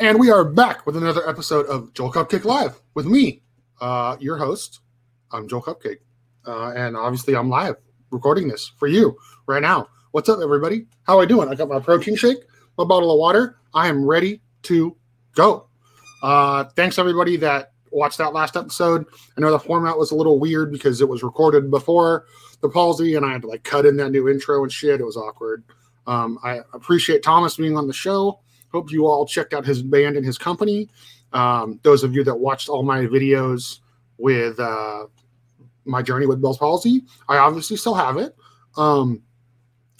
And we are back with another episode of Joel Cupcake Live with me, uh, your host. I'm Joel Cupcake. Uh, and obviously, I'm live recording this for you right now. What's up, everybody? How are I doing? I got my protein shake, my bottle of water. I am ready to go. Uh, thanks, everybody that watched that last episode. I know the format was a little weird because it was recorded before the palsy, and I had to like cut in that new intro and shit. It was awkward. Um, I appreciate Thomas being on the show. Hope you all checked out his band and his company. Um, those of you that watched all my videos with uh, my journey with Bell's palsy, I obviously still have it. Um,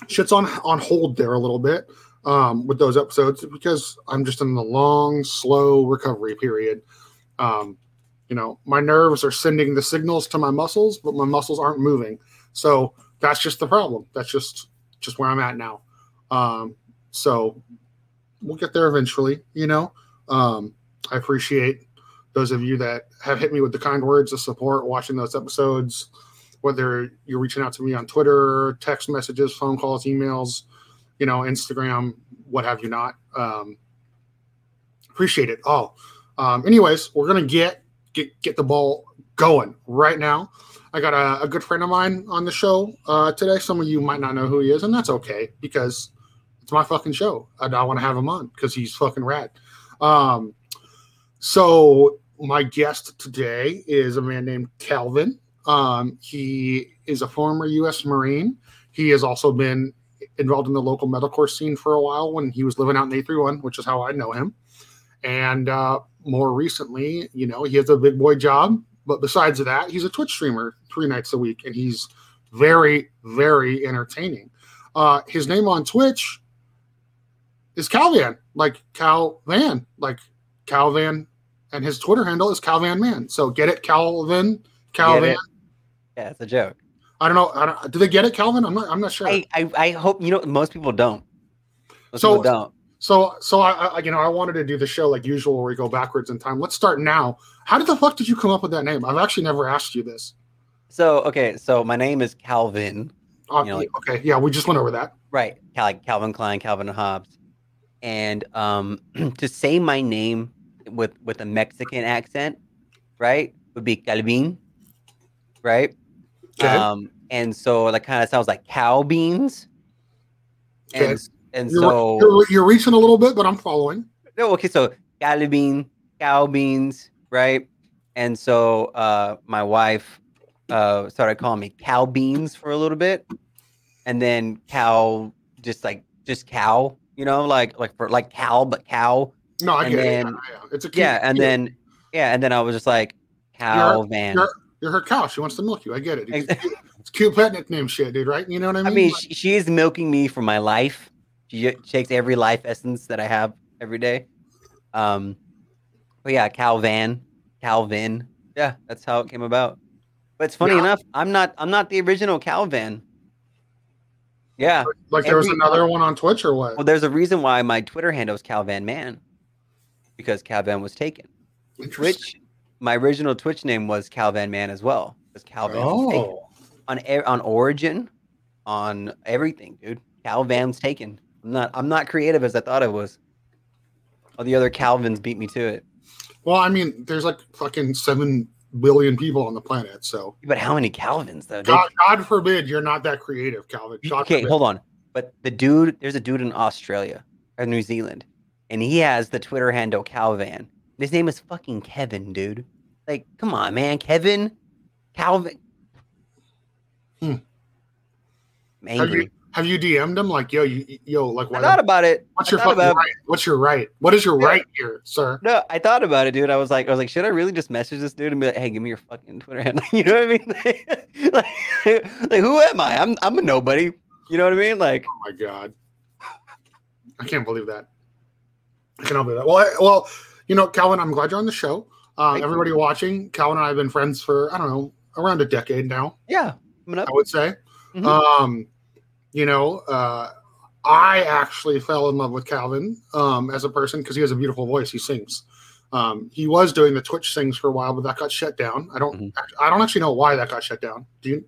shit's on on hold there a little bit um, with those episodes because I'm just in the long, slow recovery period. Um, you know, my nerves are sending the signals to my muscles, but my muscles aren't moving. So that's just the problem. That's just just where I'm at now. Um, so we'll get there eventually. You know, um, I appreciate those of you that have hit me with the kind words of support watching those episodes. Whether you're reaching out to me on Twitter, text messages, phone calls, emails, you know, Instagram, what have you not. Um, appreciate it all. Um, anyways, we're gonna get get get the ball going right now. I got a, a good friend of mine on the show uh, today. Some of you might not know who he is, and that's okay because it's my fucking show. I, I want to have him on because he's fucking rad. Um, so my guest today is a man named Calvin. Um, he is a former U.S. Marine. He has also been involved in the local metalcore scene for a while when he was living out in 831, which is how I know him. And uh, more recently, you know, he has a big boy job. But besides that, he's a Twitch streamer three nights a week, and he's very, very entertaining. Uh, his name on Twitch is Calvan, like Cal Van, like Calvan, and his Twitter handle is Calvan Man. So get it, Calvin, Calvan. Yeah, it's a joke. I don't know. I don't, do they get it, Calvin? I'm not. I'm not sure. I, I, I hope you know. Most people don't. Most So- people don't. So, so I, I, you know, I wanted to do the show like usual, where we go backwards in time. Let's start now. How did the fuck did you come up with that name? I've actually never asked you this. So okay, so my name is Calvin. Uh, You know, like- okay, yeah, we just went over that. Right. Cal- like Calvin Klein, Calvin Hobbes. And um to say my name with with a Mexican accent, right, would be Calvin, right? Okay. Um and so that kind of sounds like cow beans. Okay. And and You're, so you're, you're reaching a little bit, but I'm following. no, okay, so Calvin, cow beans, right? And so uh my wife uh started calling me cow beans for a little bit. And then cow just like just cow, you know, like like for like cow but cow. No, I And get then- it. Yeah, yeah. It's a cute, Yeah, and then yeah, and then I was just like cow van. you're, you're her cow. She wants to milk you. I get it. It's, cute, it's cute pet nickname shit, dude. Right? You know what I mean? I mean, Like, she, she is milking me for my life. She takes every life essence that I have every day. Um, but yeah, Calvan, Calvin. Yeah, that's how it came about. But it's funny Yeah. enough, I'm not. I'm not the original Calvan. Yeah. like there was another one on Twitch or what? Well, there's a reason why my Twitter handle is Calvan Man, because Calvan was taken. Twitch, my original Twitch name was Calvan Man as well. Because Calvan was taken. Oh, on on Origin, on everything, dude. Calvan's taken. I'm not I'm not creative as I thought I was. All the other Calvins beat me to it. well, I mean, there's like fucking seven billion people on the planet, so But how many Calvins though? God, God forbid you're not that creative, Calvin. God okay, forbid. hold on. But the dude, there's a dude in Australia or New Zealand, and he has the Twitter handle Calvan. His name is fucking Kevin, dude. Like, come on, man, Kevin, Calvin. Hmm. Angry. Have you DM'd him like yo you yo like I thought about it. what's I your fucking right? What's your right? What is your Yeah. right here, sir? No, I thought about it, dude. I was like, I was like, should I really just message this dude and be like, hey, give me your fucking Twitter handle? You know what I mean? like, like, who am I? I'm I'm a nobody. You know what I mean? Like, Oh my god, I can't believe that. I cannot believe that. Well, I, well, you know, Calvin, I'm glad you're on the show. Uh, Thank you. everybody watching, Calvin and I have been friends for I don't know around a decade now. yeah. I would say. Mhm. Um, you know, uh, I actually fell in love with Calvin um, as a person because he has a beautiful voice. He sings. Um, he was doing the Twitch things for a while, but that got shut down. I don't. Mhm. I don't actually know why that got shut down. Do you?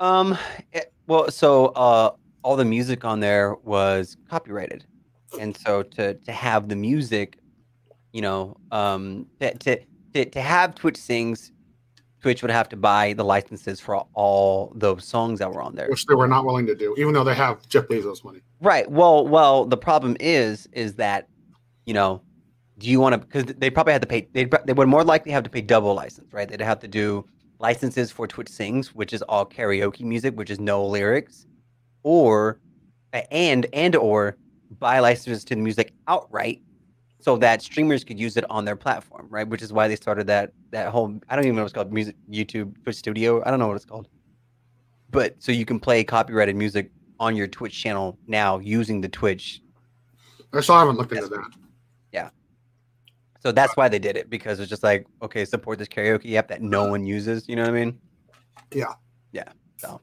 Um, it- well, so uh, all the music on there was copyrighted, and so to to have the music you know, um, to, to to to have Twitch sings, Twitch would have to buy the licenses for all those songs that were on there. which they were not willing to do, even though they have Jeff Bezos money. Right. Well, well, the problem is, is that, you know, do you want to? Because they probably had to pay. They they would more likely have to pay double license, right? They'd have to do licenses for Twitch Sings, which is all karaoke music, which is no lyrics, or and and or buy licenses to the music outright, so that streamers could use it on their platform, right? Which is why they started that that whole. I don't even know what it's called. Music YouTube Twitch Studio. I don't know what it's called. But so you can play copyrighted music on your Twitch channel now using the Twitch. I still haven't looked into that. that. So that's why they did it because it's just like, okay, support this karaoke app that no one uses. You know what I mean? Yeah. Yeah. So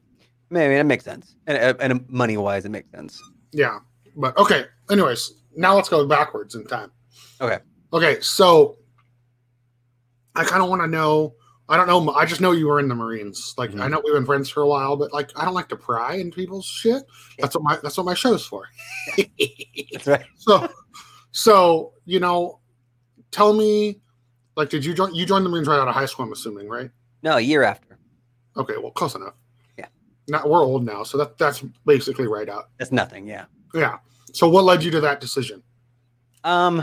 maybe it makes sense, and uh, and money wise, it makes sense. Yeah, but okay. Anyways, now let's go backwards in time. Okay. Okay, so I kind of want to know. I don't know. I just know you were in the Marines. Like Mhm. I know we've been friends for a while, but like I don't like to pry in people's shit. That's what my that's what my show's for. That's right. so, so you know, tell me, like, did you join? You joined the Marines right out of high school? I'm assuming, right? No, a year after. Okay, well, close enough. Yeah. Not we're old now, so that that's basically right out. That's nothing. Yeah. Yeah. So what led you to that decision? Um.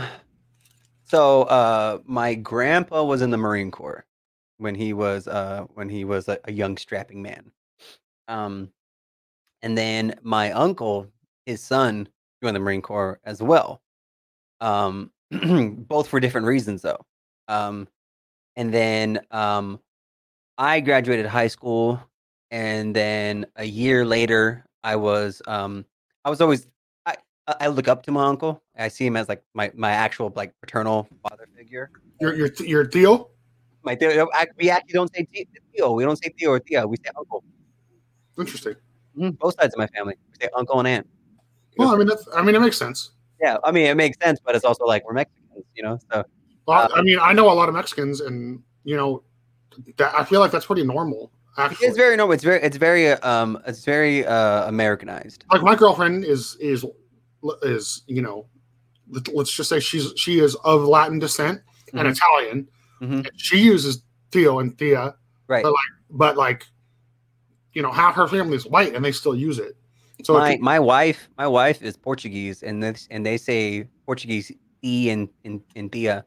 So, uh, my grandpa was in the Marine Corps when he was uh when he was a, a young strapping man. Um, and then my uncle, his son, joined the Marine Corps as well. Um, both for different reasons though. Um, and then um, I graduated high school, and then a year later, I was um, I was always I look up to my uncle. I see him as like my my actual like paternal father figure. Your your your Theo? My Theo, we actually don't say Theo. We don't say Theo or Thea. We say uncle. Interesting. Mhm, Both sides of my family. We say uncle and aunt. Well, I mean, that's, I mean, it makes sense. Yeah, I mean it makes sense, but it's also like we're Mexicans, you know. So Well, Uh, I mean, I know a lot of Mexicans, and you know, that, I feel like that's pretty normal. Actually, it's very normal. It's very it's very um it's very uh Americanized. like my girlfriend is is is you know, let- let's just say she's she is of Latin descent and Mhm. Italian. Mhm. And she uses Theo and Thea, Right. But but like, you know, half her family is white, and they still use it. So my it, my wife my wife is Portuguese and this and they say Portuguese e and in in Thea.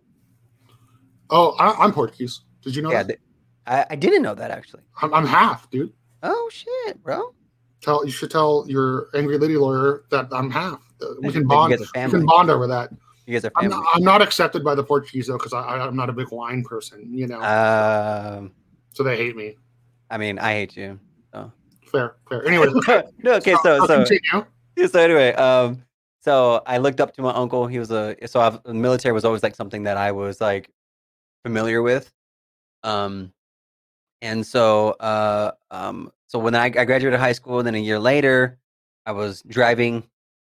oh, I, I'm Portuguese. Did you know? Yeah, that? th- I, I didn't know that actually. I'm, I'm half, dude. Oh shit, bro. Tell you should tell your angry lady lawyer that I'm half. We can bond. We can bond over that. You guys are I'm family. not, I'm not accepted by the Portuguese though because I'm not a big wine person. You know, Um, so they hate me. I mean, I hate you. Fair, fair. Anyway. no, okay, so so continue. so anyway, um, so I looked up to my uncle. He was a so I've, the military was always like something that I was like familiar with, um, and so uh, um, so when I, I graduated high school, then a year later, I was driving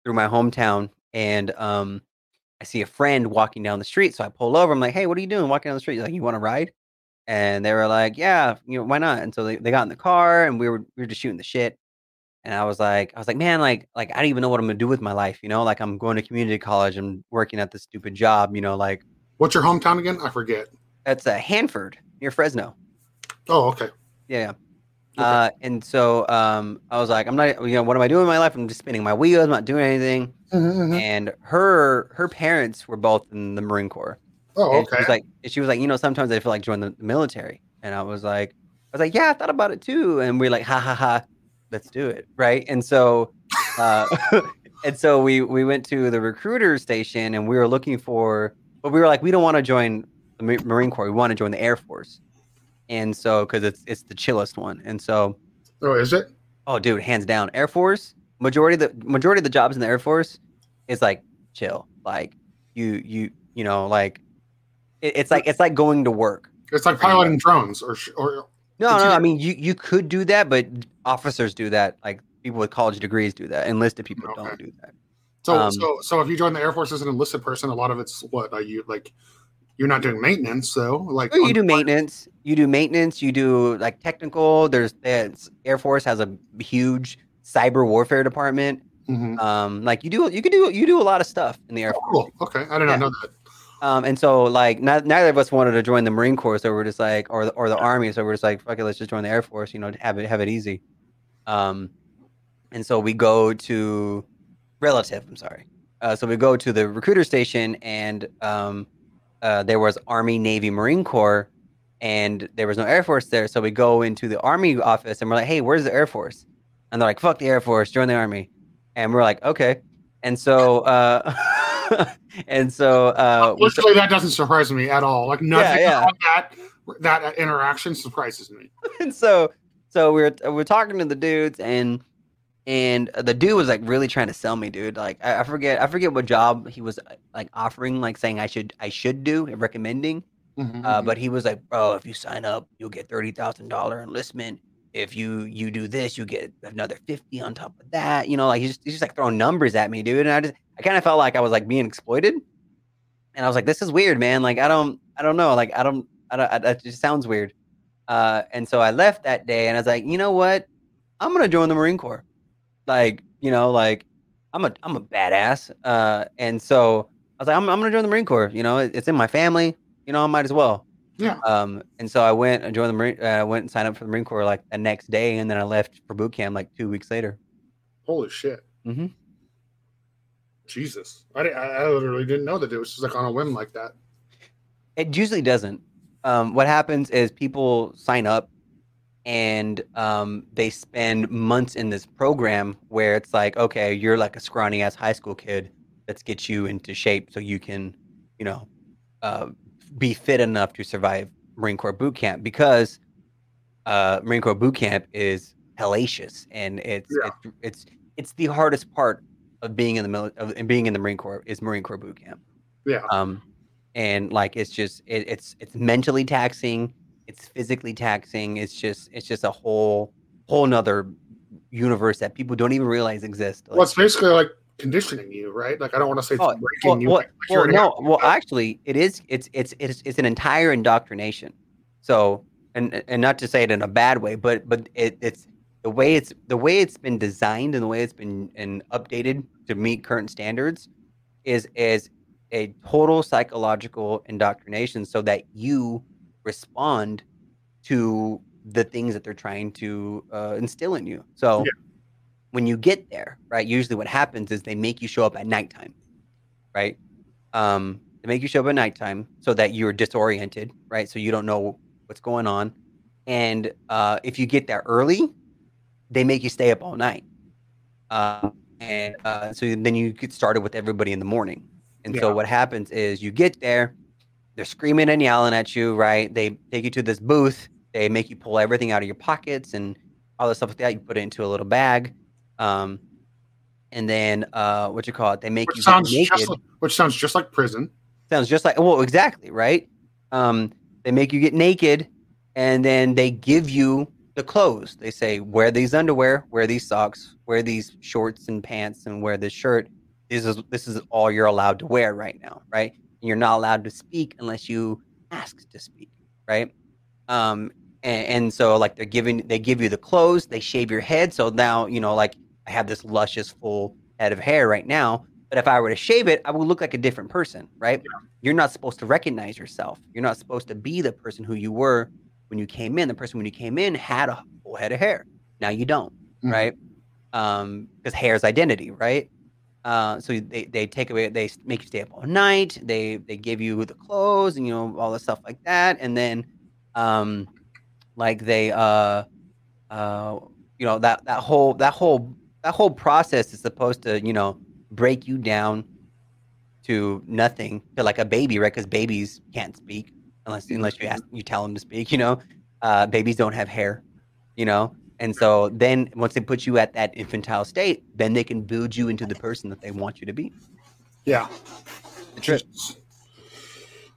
through my hometown, and um, I see a friend walking down the street. So I pull over. I'm like, "Hey, what are you doing walking down the street?" He's like, "You want to ride?" And they were like, "Yeah, you know, why not?" And so they, they got in the car, and we were we were just shooting the shit. And I was like, I was like, man, like, like I don't even know what I'm gonna do with my life, you know? Like I'm going to community college, I'm working at this stupid job, you know, like What's your hometown again? I forget. that's uh, Hanford near Fresno. Oh, okay. Yeah. Okay. Uh, and so um, I was like, I'm not, you know, what am I doing in my life? I'm just spinning my wheels, I'm not doing anything. Mhm. And her her parents were both in the Marine Corps. Oh, And she okay. was like, she was like, you know, sometimes I feel like join the military. And I was like, I was like, yeah, I thought about it too. And we're like, ha ha ha, let's do it, right? And so, uh, and so we we went to the recruiter station and we were looking for, but we were like, we don't want to join the Marine Corps. We want to join the Air Force. And so, because it's it's the chillest one. And so, oh, is it? oh, dude, hands down, Air Force. Majority of the majority of the jobs in the Air Force is like chill. Like you you you know like it, it's like it's like going to work. It's like piloting drones, or sh- or No, no, you- I mean you you could do that, but officers do that. Like people with college degrees do that. Enlisted people Okay. don't do that. so Um, so so. If you join the Air Force as an enlisted person, a lot of it's what are you like? You're not doing maintenance, though. Like you do maintenance. You do maintenance. You do like technical. There's, Air Force has a huge cyber warfare department. Mhm. Um, like you do you can do you do a lot of stuff in the Air Oh, Force. cool. Okay, I did not Yeah. know that. Um, and so like not, neither of us wanted to join the Marine Corps, so we're just like, or the, or the Army, so we're just like, fuck it, let's just join the Air Force, you know, have it have it easy. Um, and so we go to relative. I'm sorry. Uh, so we go to the recruiter station, and um, uh, there was Army, Navy, Marine Corps, and there was no Air Force there. So we go into the Army office, and we're like, "Hey, where's the Air Force?" And they're like, "Fuck the Air Force, join the Army." And we're like, "Okay." And so, uh, and so, uh, Literally, that doesn't surprise me at all. Like nothing yeah. about that that interaction surprises me. and so so we we're we we're talking to the dudes and and the dude was like really trying to sell me dude. Like I, I forget i forget what job he was uh, like offering like saying i should i should do and recommending. Mhm, uh, mhm. but he was like bro if you sign up you'll get $30000 enlistment. If you you do this you get another 50 on top of that. You know like he's just, he's just like throwing numbers at me dude. And i just i kind of felt like i was like being exploited. And i was like this is weird man. Like i don't i don't know. Like i don't i don't I, that just sounds weird. Uh, and so I left that day and I was like, you know what? I'm gonna join the Marine Corps. Like, you know, like I'm a I'm a badass. Uh, and so I was like, I'm, I'm gonna join the Marine Corps. You know, it- it's in my family. You know, I might as well. yeah. Um, and so I went and joined the Marine. Uh, I went and signed up for the Marine Corps like the next day, and then I left for boot camp like two weeks later. Holy shit. Mhm. Jesus. I, I I literally didn't know that it was just like on a whim like that. It usually doesn't. Um, what happens is people sign up and um, they spend months in this program where it's like, okay, you're like a scrawny ass high school kid. Let's get you into shape so you can, you know, uh, be fit enough to survive Marine Corps boot camp because uh, Marine Corps boot camp is hellacious and it's Yeah. it's it's it's the hardest part of being in the mili- of of being in the Marine Corps is Marine Corps boot camp Yeah. um and like it's just it, it's it's mentally taxing it's physically taxing it's just it's just a whole whole nother universe that people don't even realize exists Like, Well, it's basically like conditioning you, right? Like I don't want to say it's Oh, breaking well, you. well, well, no well actually it is it's it's it's it's an entire indoctrination so and and not to say it in a bad way but but it, it's the way it's the way it's been designed and the way it's been and updated to meet current standards is is a total psychological indoctrination so that you respond to the things that they're trying to uh, instill in you. So Yeah. when you get there right usually what happens is they make you show up at nighttime right? Um they make you show up at nighttime so that you're disoriented right? So you don't know what's going on. And uh if you get there early they make you stay up all night. Uh, and uh, so then you get started with everybody in the morning. And Yeah. so what happens is you get there they're screaming and yelling at you right? They take you to this booth they make you pull everything out of your pockets and all the stuff like that you put it into a little bag um and then uh what you call it they make which you sounds naked. just like, which sounds just like prison. sounds just like well exactly right? Um they make you get naked and then they give you the clothes. They say wear these underwear wear these socks wear these shorts and pants and wear this shirt. This is this is all you're allowed to wear right now right you're not allowed to speak unless you ask to speak right? Um and, and so like they're giving they give you the clothes they shave your head so now you know like i have this luscious full head of hair right now but if i were to shave it i would look like a different person right? You're not supposed to recognize yourself. You're not supposed to be the person who you were when you came in. The person when you came in had a full head of hair. Now you don't Mhm. right? Um because hair is identity right uh, so they, they take away they make you stay up all night they they give you the clothes and you know all the stuff like that. And then um like they uh uh you know that that whole that whole that whole process is supposed to you know break you down to nothing to like a baby right? Because babies can't speak unless unless you ask you tell them to speak you know? Uh babies don't have hair you know and so then once they put you at that infantile state then they can build you into the person that they want you to be Yeah. the trip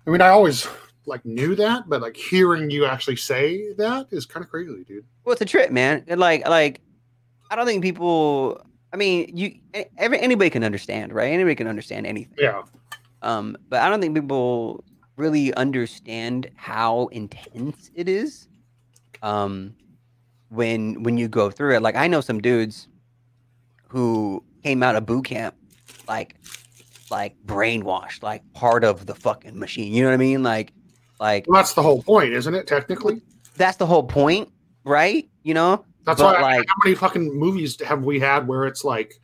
I mean, I always like knew that, but like hearing you actually say that is kind of crazy, dude. Well, it's a trip, man. And like, like, I don't think people. I mean, you, every anybody can understand, right? Anybody can understand anything. Yeah. Um, but I don't think people really understand how intense it is. Um, when when you go through it, like I know some dudes who came out of boot camp, like like brainwashed, like part of the fucking machine. You know what I mean? Like, like Well, that's the whole point, isn't it? Technically, that's the whole point, right? You know? that's But, why. I mean, like- how many fucking movies have we had where it's like,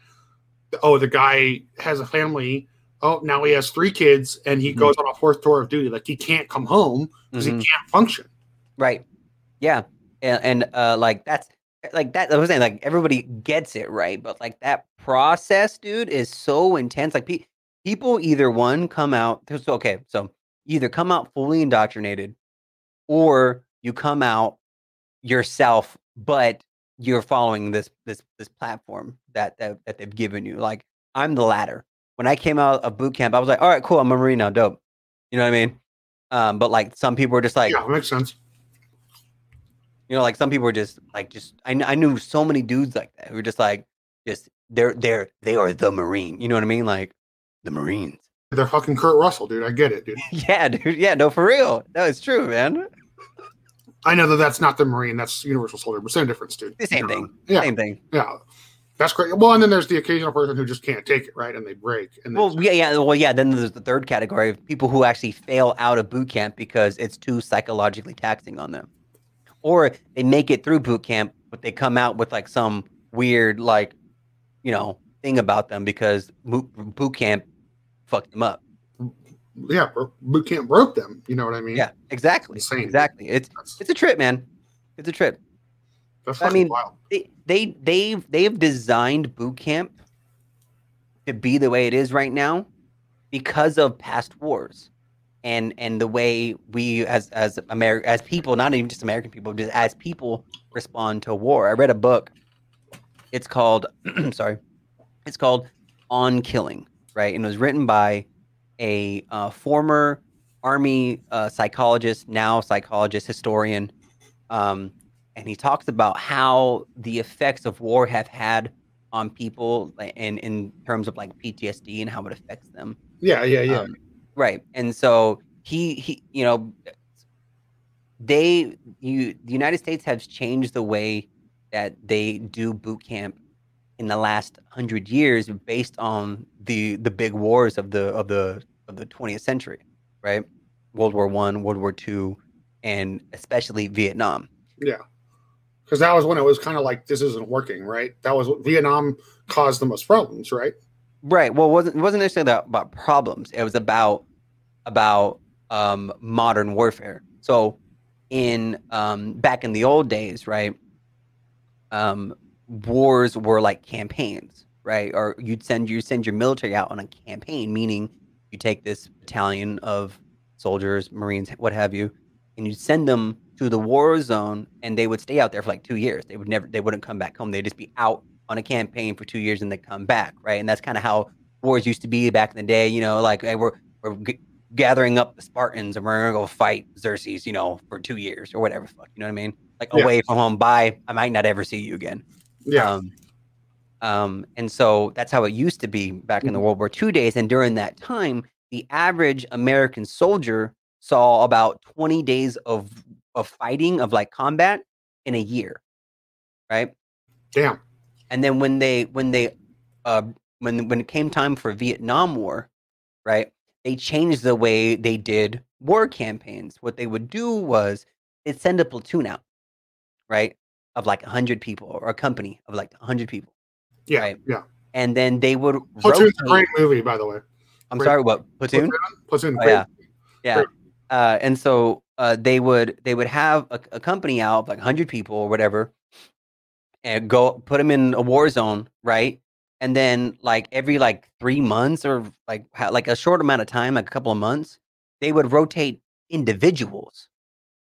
oh, the guy has a family. Oh, now he has three kids, and he Mhm. goes on a fourth tour of duty. Like he can't come home because Mhm. he can't function. Right. Yeah. And, uh like that's like that I was saying like everybody gets it right, but like that process, dude, is so intense. Like pe- people either one come out there's okay, so either come out fully indoctrinated or you come out yourself, but you're following this this this platform that that, that they've given you. Like I'm the latter. When I came out of boot camp, I was like, all right, cool, I'm a Marine now, dope. You know what I mean? Um, but like some people are just like, yeah, makes sense. You know, like some people are just like just I, I knew so many dudes like that who were just like just they're they're they are the Marine. You know what I mean? Like the Marines. They're fucking Kurt Russell, dude. I get it, dude. Yeah, dude. Yeah, no, for real. No, it's true, man. I know that that's not the Marine. That's Universal Soldier, but same difference, dude. The same thing. Yeah. Same thing. Yeah, that's great. Well, and then there's the occasional person who just can't take it, right? And they break. And Well, yeah, yeah. Well, yeah. Then there's the third category of people who actually fail out of boot camp because it's too psychologically taxing on them, or they make it through boot camp, but they come out with like some weird, like, you know, thing about them because boot camp fucked them up. yeah, boot camp broke them. You know what I mean? Yeah, exactly. Exactly. It's that's, it's a trip, man. It's a trip. that's I mean, wild. They they they've they've designed boot camp to be the way it is right now because of past wars and and the way we as as America as people, not even just American people, just as people respond to war. I read a book. It's called sorry, it's called On Killing, right? And it was written by a uh, former army uh, psychologist, now psychologist, historian, um, and he talks about how the effects of war have had on people, in in terms of like PTSD and how it affects them. Yeah, yeah, yeah. Um, right. And so he he you know they you the United States has changed the way that they do boot camp in the last hundred years based on the the big wars of the of the of the 20th century, right? World War One, World War Two, and especially Vietnam. yeah. Because that was when it was kind of like this isn't working, right? That was Vietnam caused the most problems, right? Right. Well, it wasn't it wasn't necessarily about, problems. It was about about um, modern warfare. So, in um, back in the old days, right? Um, wars were like campaigns, right? Or you'd send you send your military out on a campaign, meaning you take this battalion of soldiers, Marines, what have you, and you send them to the war zone, and they would stay out there for like two years. They would never, they wouldn't come back home. They'd just be out on a campaign for two years and they come back, right? And that's kind of how wars used to be back in the day. You know, like hey, we're we're g- gathering up the Spartans and we're gonna go fight Xerxes, you know, for two years or whatever. Fuck, you know what I mean? Like Yeah. away from home. Bye. I might not ever see you again. Yeah. Um, um, and so that's how it used to be back in the World War II days. And during that time, the average American soldier saw about 20 days of of fighting of like combat in a year, right? Damn. And then when they when they uh, when when it came time for Vietnam War, right? They changed the way they did war campaigns. What they would do was they'd send a platoon out, right, of like hundred people or a company of like hundred people, Yeah. Right. Yeah. and then they would Platoon's a great movie, by the way. I'm great- sorry, what platoon? Platoon. Oh, great. yeah. Yeah. Uh, and so uh, they would they would have a, a company out of like 100 people or whatever and go put them in a war zone, right? And then like every like 3 months or like like a short amount of time, like a couple of months, they would rotate individuals,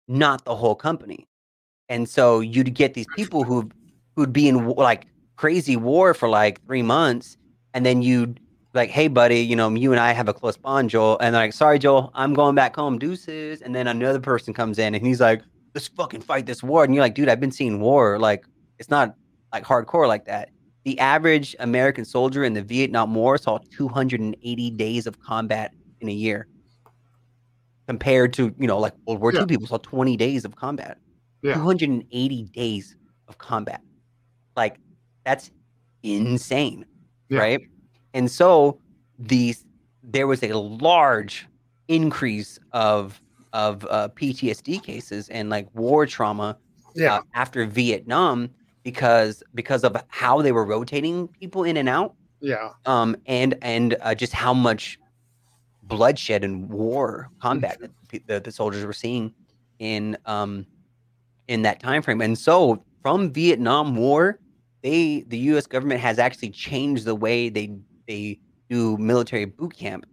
not the whole company. And so you'd get these people who who'd be in like crazy war for like 3 months and then you'd like, hey, buddy, you know, you and I have a close bond, Joel. And they're like, sorry, Joel, I'm going back home, deuces. And then another person comes in and he's like, let's fucking fight this war. And you're like, dude, I've been seeing war. Like, it's not like hardcore like that. The average American soldier in the Vietnam War saw 280 days of combat in a year compared to, you know, like World War Yeah. II people saw 20 days of combat. Yeah. 280 days of combat. Like, that's insane Yeah. right? And so these there was a large increase of of uh, PTSD cases and like war trauma Yeah. uh, after Vietnam because because of how they were rotating people in and out yeah. um, and and uh, just how much bloodshed and war combat that the, the, soldiers were seeing in um, in that time frame. And so from Vietnam War, they the U.S. government has actually changed the way they they do military boot camp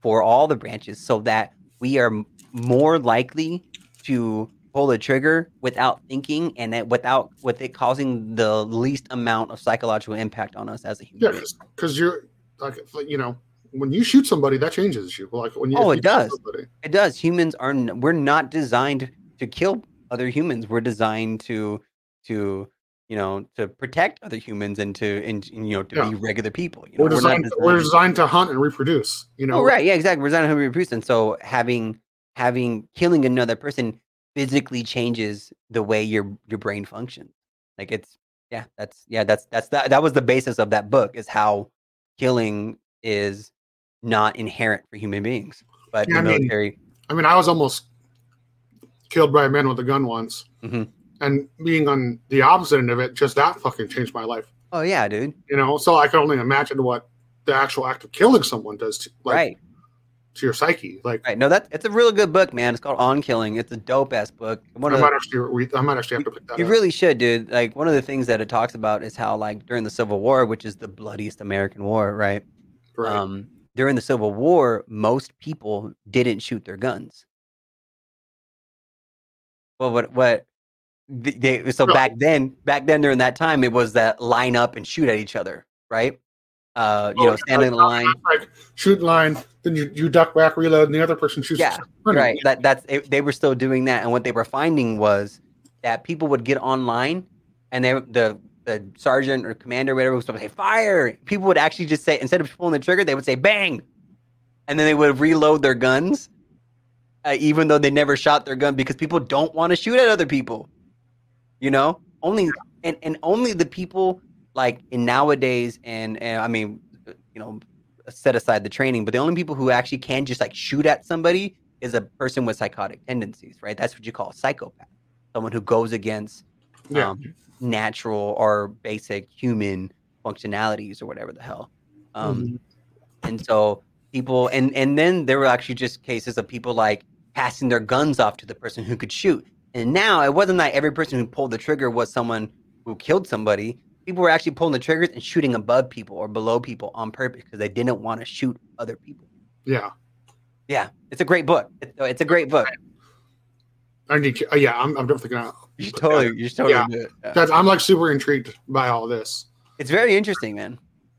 for all the branches, so that we are more likely to pull the trigger without thinking and that without with it causing the least amount of psychological impact on us as a human. Yeah. Because you're like, you know, when you shoot somebody, that changes you. Like when you, Oh, it you shoot does. somebody- It does. Humans are we're not designed to kill other humans. We're designed to to you know to protect other humans and to and you know to Yeah. be regular people. You know, We're not designed. We're designed to hunt and reproduce. You oh, know. Oh, right. Yeah, exactly. We're designed to reproduce, and so having having killing another person physically changes the way your your brain functions. Like it's yeah, that's yeah, that's that's that that was the basis of that book is how killing is not inherent for human beings, but Yeah, I mean, military. I mean, I was almost killed by a man with a gun once, Mhm. and being on the opposite end of it, just that fucking changed my life. oh yeah, dude. You know, so I can only imagine what the actual act of killing someone does to like right. To your psyche. Like, Right. No, that it's a really good book, man. It's called On Killing. It's a dope ass book. One I might the, actually read. I might actually have to pick that you up. really should, dude. Like one of the things that it talks about is how like during the Civil War, which is the bloodiest American war, right? Right. Um, during the Civil War, most people didn't shoot their guns. Well, what what they, so Really? back then, back then during that time, it was that line up and shoot at each other, right? Uh, you Oh, know, yeah, stand in line. Like shoot line, then you, you duck back, reload, and the other person shoots. Yeah, right that that's it, they were still doing that and what they were finding was that people would get online and they the the sergeant or commander or whatever would say fire people would actually just say instead of pulling the trigger they would say bang and then they would reload their guns uh, even though they never shot their gun because people don't want to shoot at other people you know only and, and only the people like in nowadays and, and i mean you know set aside the training but the only people who actually can just like shoot at somebody is a person with psychotic tendencies right? That's what you call a psychopath. Someone who goes against Yeah. um, natural or basic human functionalities or whatever the hell. Um, Mhm. and so people and and then there were actually just cases of people like passing their guns off to the person who could shoot. And now it wasn't that every person who pulled the trigger was someone who killed somebody people were actually pulling the triggers and shooting above people or below people on purpose because they didn't want to shoot other people yeah. yeah it's a great book it's, it's a great book I need. to- Yeah, I'm. I'm definitely gonna. you totally you totally Yeah. do it Yeah. That's, I'm like super intrigued by all this. it's very interesting man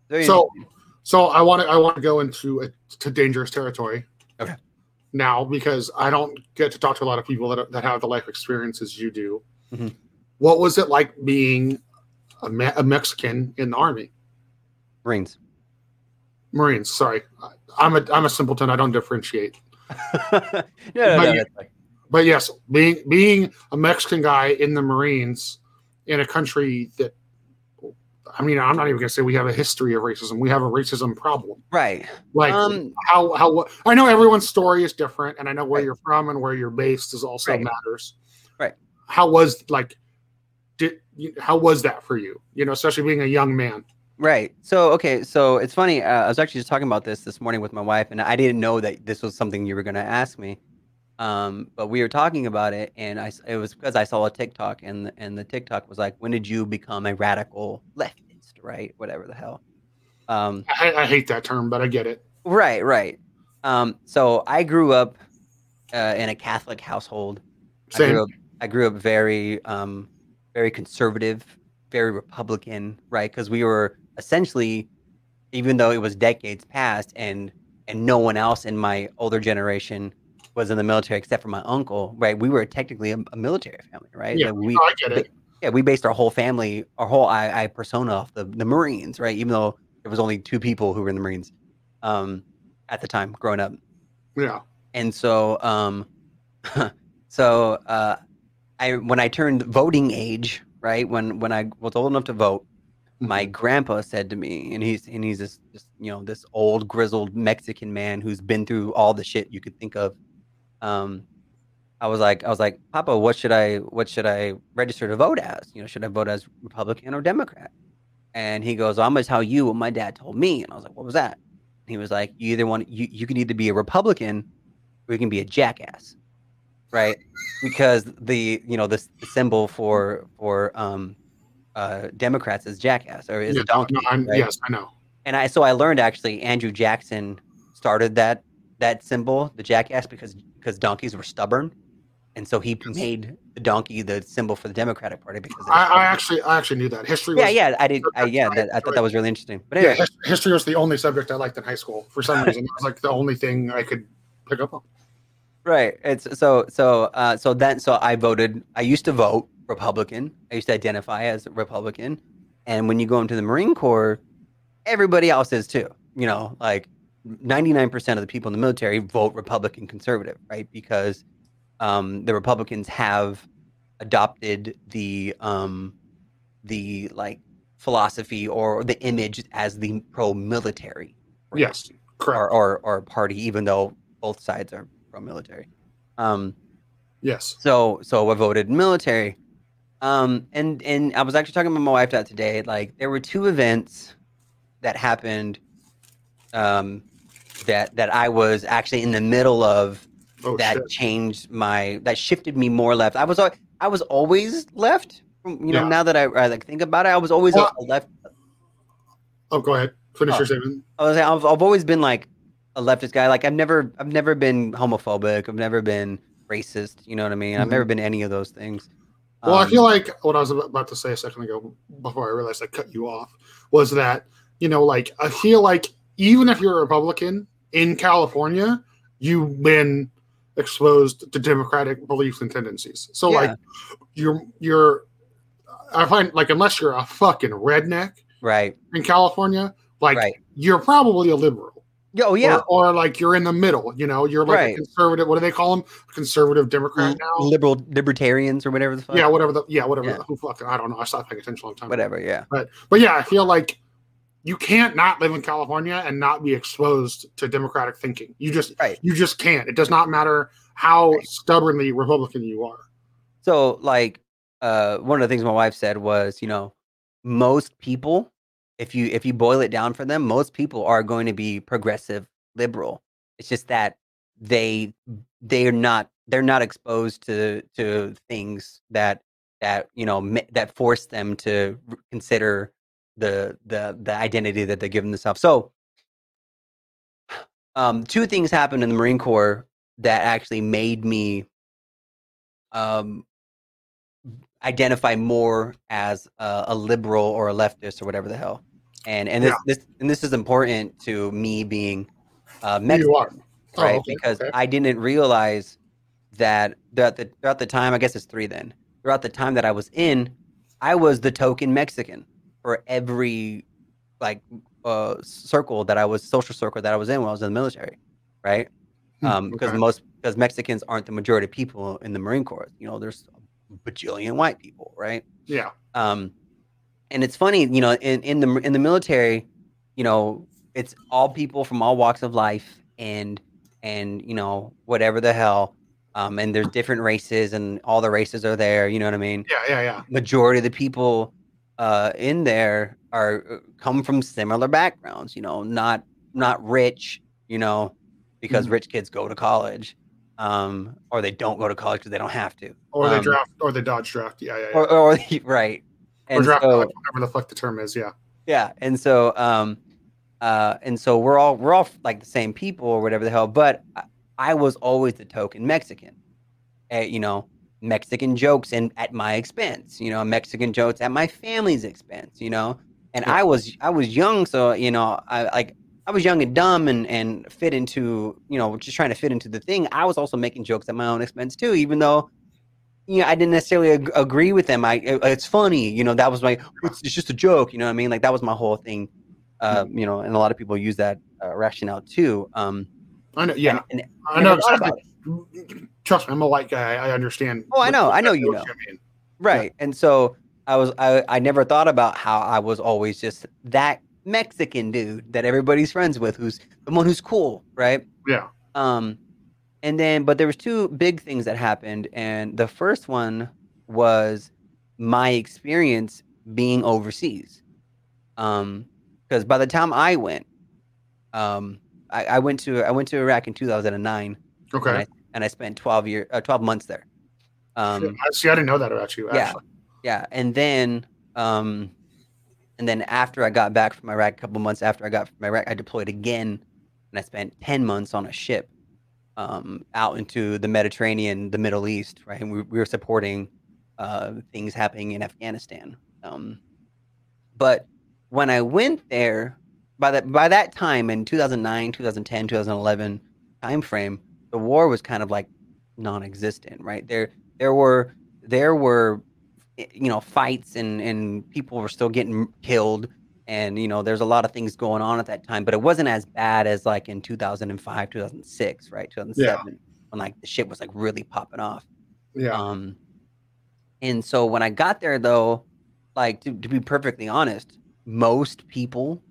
very So- interesting. So I want to. I want to go into a, to dangerous territory. Okay. Now, because I don't get to talk to a lot of people that that have the life experiences you do. Mhm. What was it like being a, Me- a Mexican in the army? marines Marines. Sorry, I'm a I'm a simpleton. I don't differentiate. no, no, But But yes, being being a Mexican guy in the Marines in a country that, I mean, I'm not even gonna say we have a history of racism. We have a racism problem. right Like um how how I know everyone's story is different, and I know where Right. you're from and where you're based is also Right. matters. Right. How was like, did how was that for you? You know, especially being a young man. Right. So, okay. So it's funny. Uh, I was actually just talking about this this morning with my wife, and I didn't know that this was something you were going to ask me. Um, but we were talking about it, and I it was because I saw a TikTok, and the- and the TikTok was like, "When did you become a radical leftist?" Right? Whatever the hell. Um, I, I hate that term, but I get it. Right, right. Um, so I grew up uh, in a Catholic household. I Same. grew up, I grew up very, um, very conservative, very Republican, right? Because we were essentially, even though it was decades past, and and no one else in my older generation was in the military except for my uncle, right? We were technically a, a military family, right? Yeah, Like, we, I get it. yeah, we based our whole family, our whole I, I persona off the, the Marines, right? Even though there was only two people who were in the Marines um, at the time growing up. Yeah. And so, um, so uh, I when I turned voting age, right when when I was old enough to vote, my Mhm. grandpa said to me, and he's and he's this, this you know this old grizzled Mexican man who's been through all the shit you could think of. Um, I was like, I was like, Papa, what should I what should I register to vote as? You know, should I vote as Republican or Democrat? And he goes, I'm gonna tell you what my dad told me. And I was like, What was that? He was like, You either want you you can either be a Republican or you can be a jackass, right? Because the you know the, symbol for for um uh Democrats is jackass or is Yeah, a donkey. no, I'm- right? Yes, I know. and I so I learned actually Andrew Jackson started that that symbol, the jackass, because because donkeys were stubborn, and so he Yes. made the donkey the symbol for the Democratic Party because I, I actually, I actually knew that history. yeah was, yeah I did I, yeah that, I thought that was really interesting. But Yeah, anyway, his- history was the only subject I liked in high school for some reason. It was like the only thing I could pick up on. Right it's so so uh so then so I voted. I used to vote Republican. I used to identify as a Republican, and when you go into the Marine Corps, everybody else is too. You know, like 99% of the people in the military vote Republican conservative, right? Because um, the Republicans have adopted the um, the like philosophy or the image as the pro-military, right? Yes, correct. or, or or party, even though both sides are pro-military. Um, yes. so so I voted military. Um, and and I was actually talking with my wife that today. Like there were two events that happened um that that I was actually in the middle of Oh that shit. changed my that shifted me more left. I was I was always left. You know, Yeah. now that I, I like think about it, I was always Well- left. Oh, go ahead. Finish Oh. your statement. I was I've, I've always been like a leftist guy. Like I've never I've never been homophobic. I've never been racist. You know what I mean? I've never been any of those things. Well, I Um, feel like what I was about to say a second ago, before I realized I cut you off, was that you know, like I feel like even if you're a Republican in California, you've been exposed to Democratic beliefs and tendencies. So, Yeah. like, you're you're, I find like unless you're a fucking redneck right. in California, like Right. you're probably a liberal. Oh yeah. Or, or like you're in the middle, you know, you're like Right. a conservative. What do they call them? Conservative Democrat now. Liberal libertarians or whatever the fuck. Yeah, whatever the yeah, whatever. Yeah. The, who fucking I don't know. I stopped paying attention a long time. ago. Whatever. Yeah. But but yeah, I feel like you can't not live in California and not be exposed to democratic thinking. You just Right. you just can't. It does not matter how Right. stubbornly Republican you are. So like uh one of the things my wife said was, you know, most people if you if you boil it down for them, most people are going to be progressive liberal. It's just that they they're not they're not exposed to to things that that you know that force them to consider the the the identity that they're giving themselves. So um two things happened in the Marine Corps that actually made me um identify more as a, a liberal or a leftist or whatever the hell. And and this, this and this is important to me being uh, Mexican, you are. Oh, right? okay, because okay. I didn't realize that throughout the throughout the time, I guess it's three then. Throughout the time that I was in, I was the token Mexican for every like uh, circle that I was social circle that I was in when I was in the military, right? Hmm, Um, because okay. most because Mexicans aren't the majority of people in the Marine Corps. You know, there's a bajillion white people, right? Yeah. Um, and it's funny, you know, in, in the in the military, you know, it's all people from all walks of life, and and you know whatever the hell. Um, and there's different races, and all the races are there. You know what I mean? Yeah, yeah, yeah. Majority of the people uh, in there are uh, come from similar backgrounds. You know, not not rich. You know, because Mhm. rich kids go to college, um, or they don't go to college because they don't have to. Or they Um, draft or they dodge draft. Yeah, yeah, yeah. or, or right. Or, And draft so, dodge, whatever the fuck the term is. Yeah. yeah and so um uh and so we're all we're all like the same people or whatever the hell but i, I was always the token mexican uh, you know mexican jokes and at my expense you know mexican jokes at my family's expense you know and Yeah. i was i was young so you know i like i was young and dumb and and fit into you know just trying to fit into the thing i was also making jokes at my own expense too even though you know, I didn't necessarily ag- agree with them. I, it- it's funny, you know, that was my, it's, it's just a joke, you know what I mean? Like that was my whole thing, uh, you know, and a lot of people use that uh, rationale too. Um, I know. Yeah. and, and I know. Trust me, I'm a white guy. I understand. Oh, I know. I know you know. mean. right. And so, I was I, I never thought about how I was always just that Mexican dude that everybody's friends with, who's the one who's cool, right? Yeah. Um, and then but there was two big things that happened, and the first one was my experience being overseas. Um, because by the time I went, um, I, I went to I went to Iraq in 2009, Okay. and I, and I spent 12 year uh, 12 months there. Um, see. I didn't know that about you. Yeah. Yeah, and then um, and then after I got back from Iraq, a couple months after I got from Iraq, I deployed again, and I spent 10 months on a ship, um, out into the Mediterranean, the Middle East, right? And we, we were supporting uh, things happening in Afghanistan. Um, but when I went there, by that by that time in 2009, 2010, 2011 timeframe, the war was kind of like non-existent, right? There there were there were you know fights and and people were still getting killed and you know there's a lot of things going on at that time but it wasn't as bad as like in 2005 2006 right? 2007 when like the shit was like really popping off. Yeah. um and so when i got there though like to, to be perfectly honest most people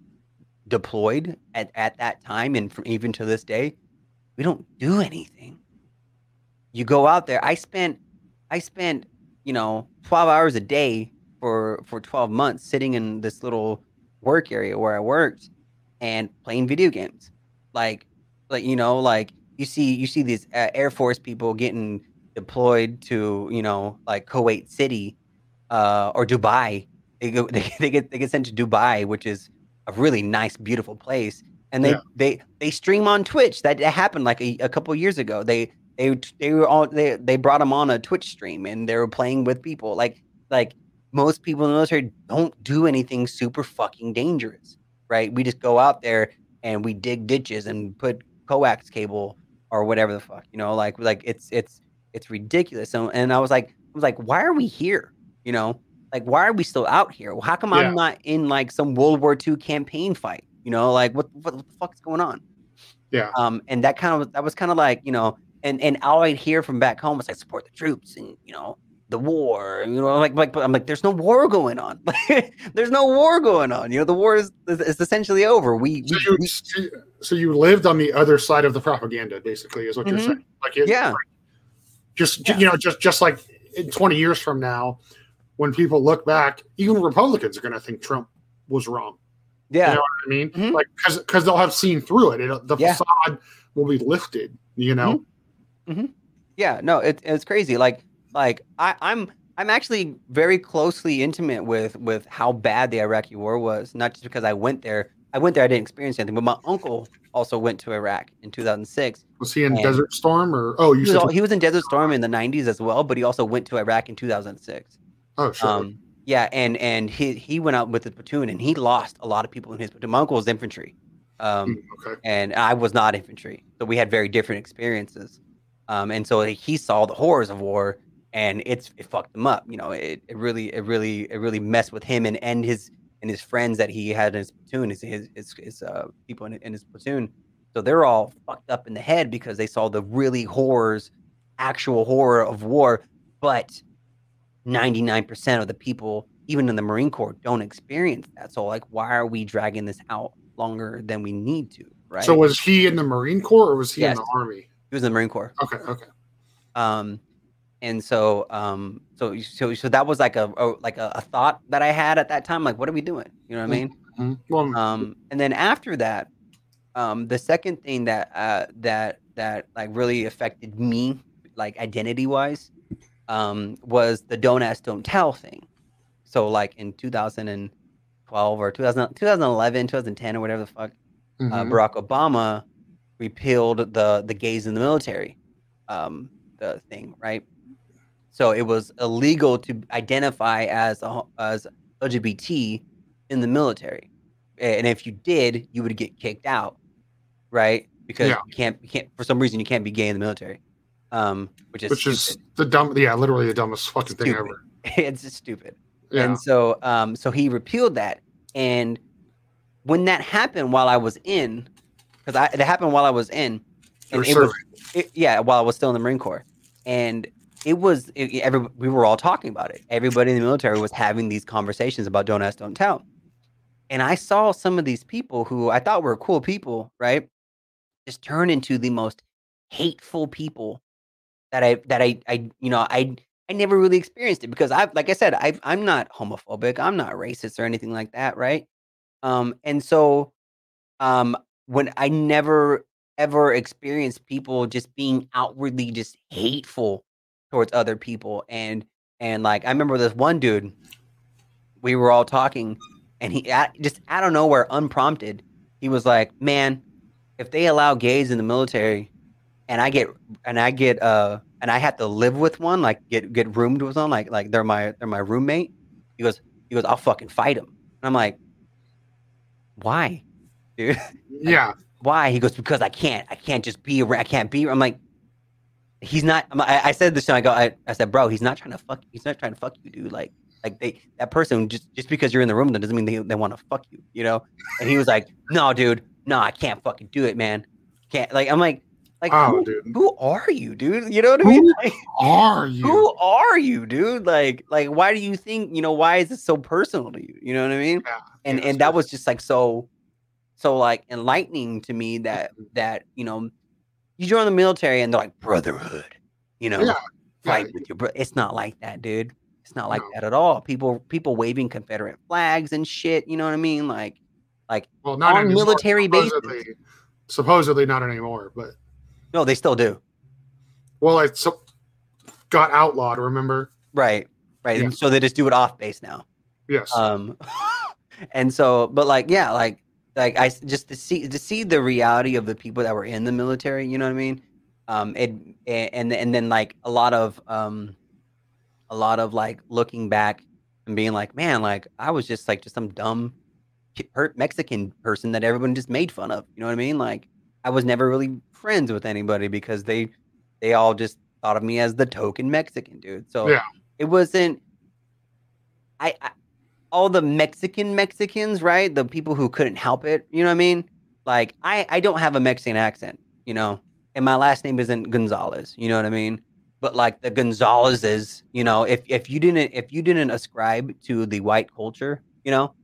deployed at, at that time and from even to this day we don't do anything. You go out there i spent i spent you know 12 hours a day for for 12 months sitting in this little work area where i worked and playing video games. Like like you know like you see you see these uh, air force people getting deployed to you know like kuwait city uh or dubai. They go they, they get they get sent to dubai which is a really nice beautiful place. And they Yeah. they they stream on twitch. That, that happened like a, a couple years ago. They they they were all they they brought them on a twitch stream and they were playing with people. Like like most people in the military don't do anything super fucking dangerous right? We just go out there and we dig ditches and put coax cable or whatever the fuck you know like like it's it's it's ridiculous. So, and i was like i was like why are we here? You know like why are we still out here? Well, how come Yeah. i'm not in like some world war ii campaign fight? You know like what what the fuck's going on? Yeah. um and that kind of that was kind of like you know and and all i'd hear from back home was like support the troops and you know the war you know like like but i'm like there's no war going on there's no war going on you know the war is is, essentially over we, So you, we- so you- lived on the other side of the propaganda, basically, is what you're Mhm. saying. Like, it, Yeah. just Yeah. you know, just just like in 20 years from now, when people look back, even Republicans are going to think Trump was wrong. yeah know I mean, Mhm. like because because they'll have seen through it. it the Yeah. facade will be lifted. You know. Yeah, no, it, it's crazy. Like, like I, I'm, I'm actually very closely intimate with with how bad the Iraqi War was. Not just because I went there. I went there. I didn't experience anything. But my uncle also went to Iraq in 2006. Was he in Desert Storm or oh you He was, said he was in Desert Storm in the 90s as well. But he also went to Iraq in 2006. oh sure Um, yeah, and and he he went out with the platoon and he lost a lot of people in his platoon. My uncle was infantry. Um, Mm, okay and I was not infantry, so we had very different experiences. Um, and so he saw the horrors of war, and it's it fucked him up. You know, it, it really it really it really messed with him and and his and his friends that he had in his platoon, his his his, his uh, people in, in his platoon. So they're all fucked up in the head because they saw the really horrors, actual horror of war. But ninety nine percent of the people, even in the Marine Corps, don't experience that. So like, why are we dragging this out longer than we need to? Right. so was he in the Marine Corps or was he Yes. in the Army? he was in the Marine Corps. Okay, okay. Um, and so, um, so, so, so that was like a, a like a, a thought that I had at that time. Like, what are we doing? You know what I mean? Mhm. Well, Um, and then after that, um, the second thing that uh, that that like really affected me, like identity wise, um, was the don't ask, don't tell thing. So like in 2012 or 2000, 2011, 2010 or whatever the fuck, uh, mhm. Barack Obama repealed the the gays in the military um, the thing, right? So it was illegal to identify as a, as LGBT in the military, and if you did, you would get kicked out, right? Because Yeah. you can't you can't for some reason you can't be gay in the military, um, which is which is the dumb yeah, literally the dumbest fucking thing ever. it's just stupid. Yeah. And so um so he repealed that. And when that happened while I was in, because I it happened while I was in, You were and it was it, yeah, while I was still in the Marine Corps. And it was it, every we were all talking about it. Everybody in the military was having these conversations about don't ask, don't tell. And I saw some of these people who I thought were cool people, right? Just turn into the most hateful people that I that I I you know I I never really experienced it because I've like I said I I'm not homophobic I'm not racist or anything like that right um and so um when I never ever experienced people just being outwardly just hateful towards other people and and like I remember this one dude we were all talking and he just out of nowhere unprompted he was like man if they allow gays in the military and I get and I get uh and I have to live with one, like get get roomed with one, like like they're my they're my roommate. He goes, he goes, I'll fucking fight him. And I'm like, why, dude? Yeah. why? He goes, because I can't, I can't just be around, I can't be. I'm like, he's not. I, I said this, and I go, I, I said, bro, he's not trying to fuck. He's not trying to fuck you, dude. Like, like they that person just just because you're in the room, that doesn't mean they, they want to fuck you, you know. And he was like, no, dude, no, I can't fucking do it, man. Can't. Like, I'm like, like, Oh, who, dude. who are you, dude? You know what I mean? Like, Are you? who are you, dude? Like, like, why do you think, you know, why is it so personal to you? You know what I mean? Yeah. And yeah, and that was just like so, so like enlightening to me that that you know, you join the military and they're like brotherhood, you know, Yeah, fight yeah. with your bro. It's not like that, dude. It's not like No. that at all. People people waving Confederate flags and shit. You know what I mean? Like, like well, not on anymore, military bases. supposedly, supposedly not anymore, but no, they still do. well, it's so, got outlawed. Remember? Right, right. So they just do it off base now. Yes. um and so but like yeah like like I just to see to see the reality of the people that were in the military you know what i mean? Um it and and then like a lot of um a lot of like looking back and being like man like i was just like just some dumb mexican person that everyone just made fun of you know what i mean? Like i was never really friends with anybody because they they all just thought of me as the token mexican dude. So Yeah. it wasn't I, I all the Mexican Mexicans, right? The people who couldn't help it, you know what I mean? Like I I don't have a Mexican accent, you know, and my last name isn't Gonzalez, you know what I mean? But like the Gonzalez's, you know, if if you didn't if you didn't ascribe to the white culture, you know,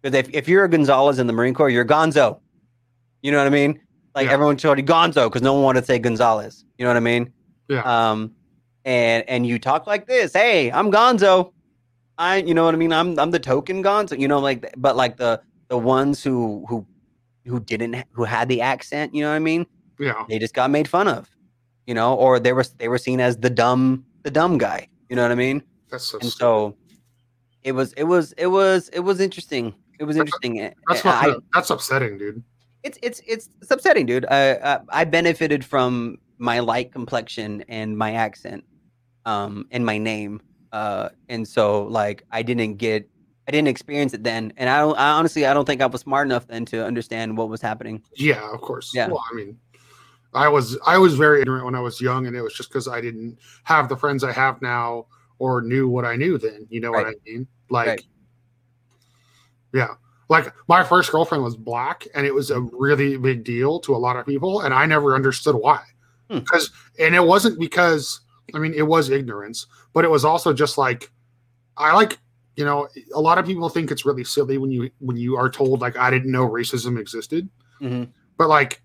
because if, if you're a Gonzalez in the Marine Corps, you're Gonzo. You know what I mean? Like Yeah. everyone told you Gonzo because no one wanted to say Gonzalez. You know what I mean? Yeah. Um, and and you talk like this. Hey, I'm Gonzo. I, you know what I mean? I'm I'm the token Gonzo. You know, like, but like the the ones who who who didn't who had the accent. You know what I mean? yeah. They just got made fun of. You know, or they were they were seen as the dumb the dumb guy. You know what I mean? That's so. And stupid. so it was it was it was it was interesting. It was interesting. and that's I- what, that's upsetting, dude. it's it's it's it's upsetting, dude. I, I I benefited from my light complexion and my accent, um, and my name, uh, and so like I didn't get, I didn't experience it then, and I don't, I honestly, I don't think I was smart enough then to understand what was happening. Yeah, of course. Yeah. Well, I mean, I was I was very ignorant when I was young, and it was just because I didn't have the friends I have now or knew what I knew then. You know what I mean? Like, Right. yeah, like my first girlfriend was black, and it was a really big deal to a lot of people, and I never understood why. Hmm. Because, and it wasn't because I mean it was ignorance, but it was also just like I like you know a lot of people think it's really silly when you when you are told like I didn't know racism existed Mhm. but like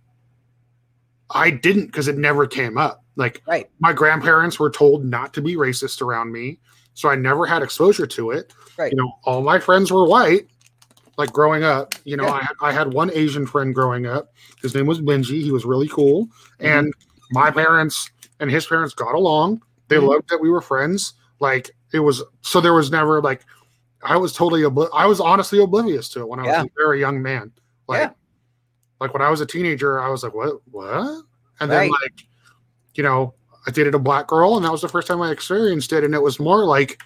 I didn't because it never came up. Like Right. my grandparents were told not to be racist around me, so I never had exposure to it. Right. You know, all my friends were white. Like growing up, you know, Yeah. I, had, I had one Asian friend growing up. His name was Benji. He was really cool, and my parents and his parents got along. They Mhm. loved that we were friends. Like it was so there was never like I was totally obli- I was honestly oblivious to it when I was a very young man. Like Yeah. like when I was a teenager, I was like, what what? And then like, you know, I dated a black girl and that was the first time I experienced it. And it was more like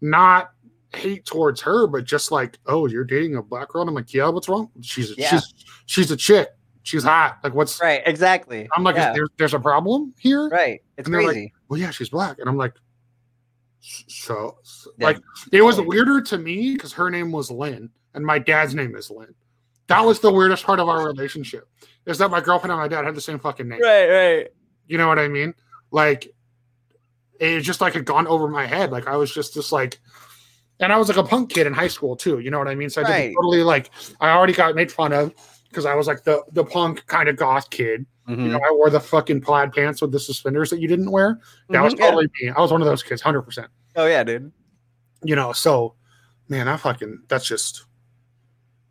not hate towards her, but just like, oh, you're dating a black girl. And I'm like, yeah, what's wrong? She's Yeah. she's she's a chick. She's hot. Like what's Right. Exactly. I'm like, yeah. is there, there's a problem here? right. It's they're like, crazy. Well, yeah, she's black. And I'm like, so, so- Yeah. like, it was weirder to me because her name was Lynn and my dad's name is Lynn. That was the weirdest part of our relationship is that my girlfriend and my dad had the same fucking name. right. Right. You know what I mean? Like, it just like had gone over my head. Like I was just just like, and I was like a punk kid in high school too. You know what I mean? So I Right. totally like I already got made fun of because I was like the the punk kind of goth kid. Mhm. You know, I wore the fucking plaid pants with the suspenders that you didn't wear. That was Mhm, yeah. totally me. I was one of those kids, hundred percent. Oh yeah, dude. You know, so man, I fucking that's just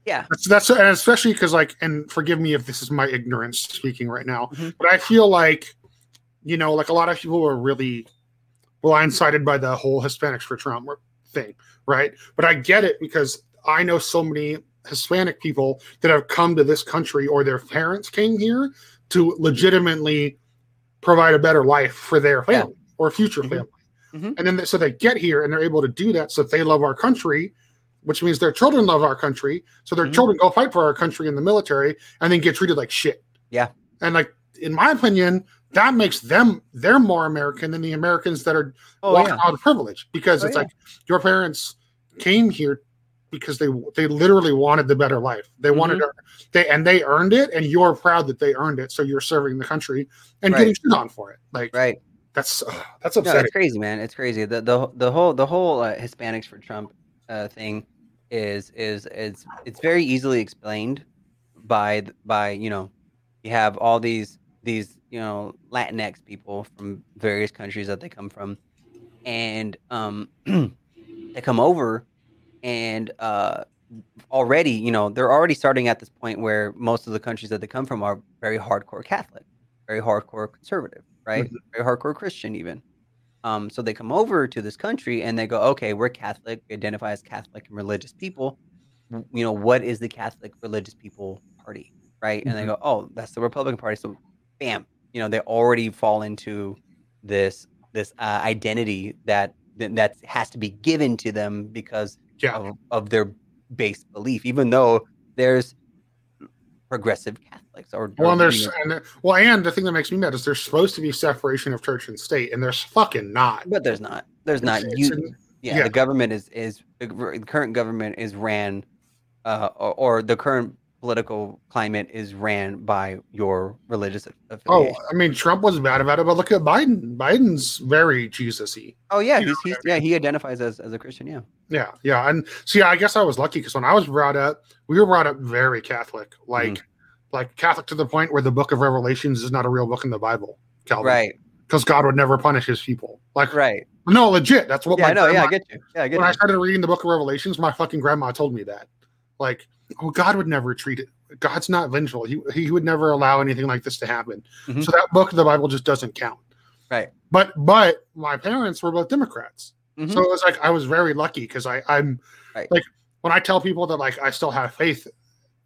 Yeah. that's that's and especially because like and forgive me if this is my ignorance speaking right now, Mhm. but I feel like you know, like a lot of people were really blindsided by the whole Hispanics for Trump thing, right? But I get it because I know so many Hispanic people that have come to this country or their parents came here to legitimately provide a better life for their Yeah. family or future Mhm. family. Mhm. And then they- so they get here and they're able to do that so they love our country, which means their children love our country. So their Mhm. children go fight for our country in the military and then get treated like shit. Yeah. And like in my opinion, that makes them they're more American than the Americans that are Oh walking yeah. out of privilege because Oh, it's yeah. like your parents came here because they they literally wanted the better life. They wanted Mm-hmm. to, they and they earned it, and you're proud that they earned it. So you're serving the country and Right. getting shit on for it. Like Right. that's ugh, that's No, upsetting. it's crazy, man. It's crazy. The the the whole the whole uh, Hispanics for Trump uh, thing is is is it's very easily explained by by you know you have all these these you know Latinx people from various countries that they come from, and um they come over and uh already you know they're already starting at this point where most of the countries that they come from are very hardcore Catholic, very hardcore conservative, right? Very hardcore Christian even. Um, so they come over to this country and they go, okay, we're Catholic, we identify as Catholic and religious people. You know, what is the Catholic religious people party, right? And they Mhm. go, oh, that's the Republican Party. So, bam, you know, they already fall into this this uh, identity that that has to be given to them because Yeah. of, of their base belief, even though there's progressive Catholics or, Well, or, and there's and well, and the thing that makes me mad is there's supposed to be separation of church and state, and there's fucking not. but there's not. There's not. It's- You, it's- yeah, yeah. the government is is the current government is ran uh or, or the current political climate is ran by your religious affiliation. oh. I mean, Trump was bad about it, but look at Biden. Biden's very Jesus-y. Oh, yeah, he's, he's yeah, he identifies as, as a Christian, yeah. Yeah, yeah, and see, I guess I was lucky because when I was brought up, we were brought up very Catholic, like Mm-hmm. like Catholic to the point where the Book of Revelations is not a real book in the Bible, Calvin, Right, Because God would never punish His people. Like, right. no, legit. That's what Yeah, my I know, yeah, I get you. Yeah, I get when I started reading the Book of Revelations, my fucking grandma told me that, like, oh, God would never treat it. God's not vengeful. He he would never allow anything like this to happen. Mhm. So that book of the Bible just doesn't count. Right. But but my parents were both Democrats. Mhm. So it was like I was very lucky because I I'm Right. like when I tell people that like I still have faith,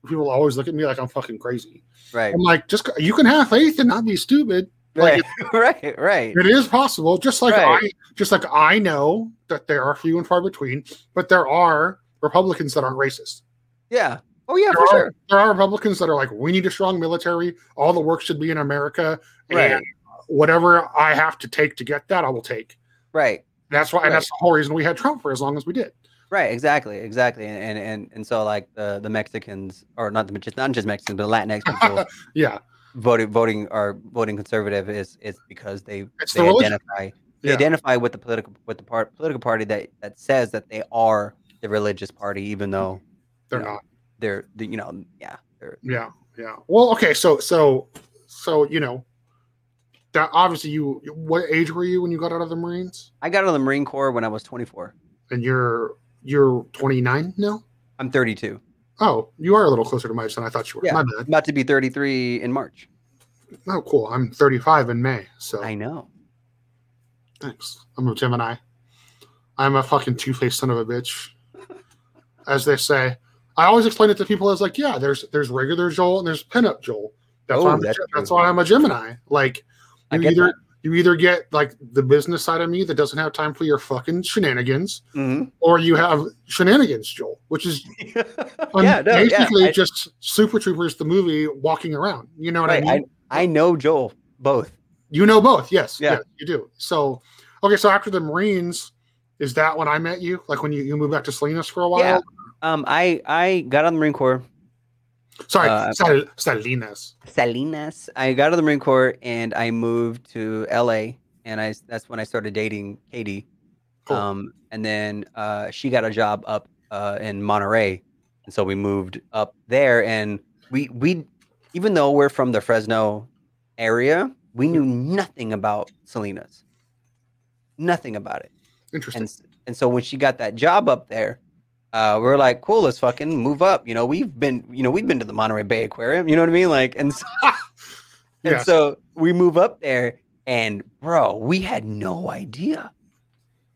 people always look at me like I'm fucking crazy. Right, I'm like, just you can have faith and not be stupid. right, right, right. It is possible. Just like Right. I just like I know that there are few and far between, but there are Republicans that aren't racist. Yeah. Oh, yeah, There for are, sure. there are Republicans that are like, we need a strong military. All the work should be in America, and Right. whatever I have to take to get that, I will take. Right. That's why, and that's the whole reason we had Trump for as long as we did. Right, exactly, exactly, and and and, and so like the the Mexicans, or not the just not just Mexicans, but Latinx people Yeah, voting voting are voting conservative is is because they It's they the identify they Yeah. identify with the political with the part political party that that says that they are the religious party, even though they're you know, not. they're the, you know yeah they're Yeah, yeah. Well, okay, so so so you know, that obviously you. What age were you when you got out of the Marines? I got out of the Marine Corps when I was 24. And you're you're 29 now. I'm 32. Oh, you are a little closer to my age than I thought you were. Yeah. My I'm bad. about to be 33 in March. Oh, cool. I'm 35 in May. So I know. thanks. I'm a Gemini. I'm a fucking two faced son of a bitch, as they say. I always explain it to people as like, yeah, there's there's regular Joel and there's pinup Joel. That's Oh, why I'm, that's that's why I'm a Gemini. Like you either that. you either get like the business side of me that doesn't have time for your fucking shenanigans, Mhm. or you have shenanigans Joel, which is yeah, no, yeah. basically I- just Super Troopers the movie walking around. You know what right, I mean? I, I know Joel both. You know both, yes. Yeah. Yeah. you do. So, okay, so after the Marines, is that when I met you? Like when you, you moved back to Salinas for a while? Yeah. Um, I I got out of the Marine Corps. Sorry, Uh, Sal- Salinas. Salinas. I got out of the Marine Corps and I moved to LA and I that's when I started dating Katie. Cool. Um, and then uh, she got a job up uh, in Monterey, and so we moved up there. And we we even though we're from the Fresno area, we knew nothing about Salinas, nothing about it. Interesting. And and so when she got that job up there, uh, we are like, cool, let's fucking move up. You know, we've been, you know, we've been to the Monterey Bay Aquarium. You know what I mean? Like, and so, and Yes. so we move up there, and bro, we had no idea.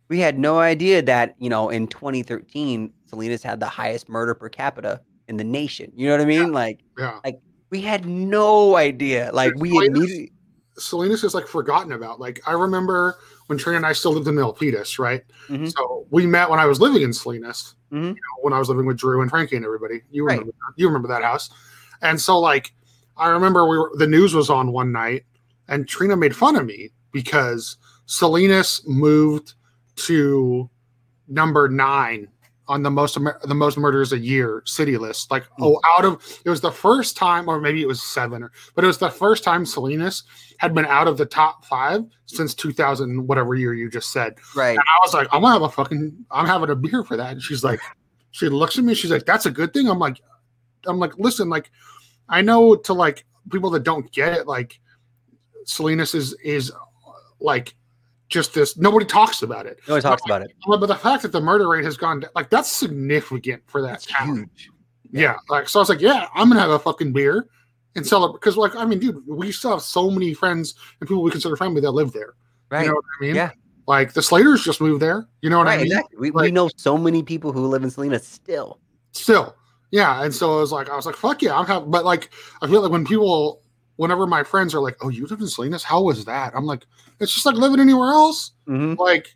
We had no idea that you know in 2013, Salinas had the highest murder per capita in the nation. You know what I mean? Like, yeah. like we had no idea. Like, we Salinas? immediately, Salinas is like forgotten about. Like I remember when Trina and I still lived in Milpitas, right? Mhm. So we met when I was living in Salinas. Mhm. You know, when I was living with Drew and Frankie and everybody. You Right. remember that. you remember that house. And so like I remember we were the news was on one night and Trina made fun of me because Salinas moved to number nine on the most the most murders a year city list. Like hmm. oh, out of it was the first time, or maybe it was seven, or but it was the first time Salinas had been out of the top five since 2000, whatever year you just said. right? And I was like, I'm gonna have a fucking, I'm having a beer for that. And she's like, she looks at me, she's like, that's a good thing. I'm like, I'm like, listen, like, I know to like people that don't get it, like, Salinas is is like just this. Nobody talks about it. Nobody talks about it. But the fact that the murder rate has gone, down, like, that's significant for that That's town. huge. Yeah. Like, so I was like, yeah, I'm gonna have a fucking beer and celebrate because, like, I mean, dude, we still have so many friends and people we consider family that live there. Right. You know what I mean? Yeah. Like the Slaters just moved there. You know what right. I mean? Exactly. We, we know so many people who live in Salinas still. Still, yeah. And so I was like, I was like, fuck yeah, I'm having. But like, I feel like when people, whenever my friends are like, oh, you live in Salinas? How was that? I'm like, it's just like living anywhere else. Mhm. Like,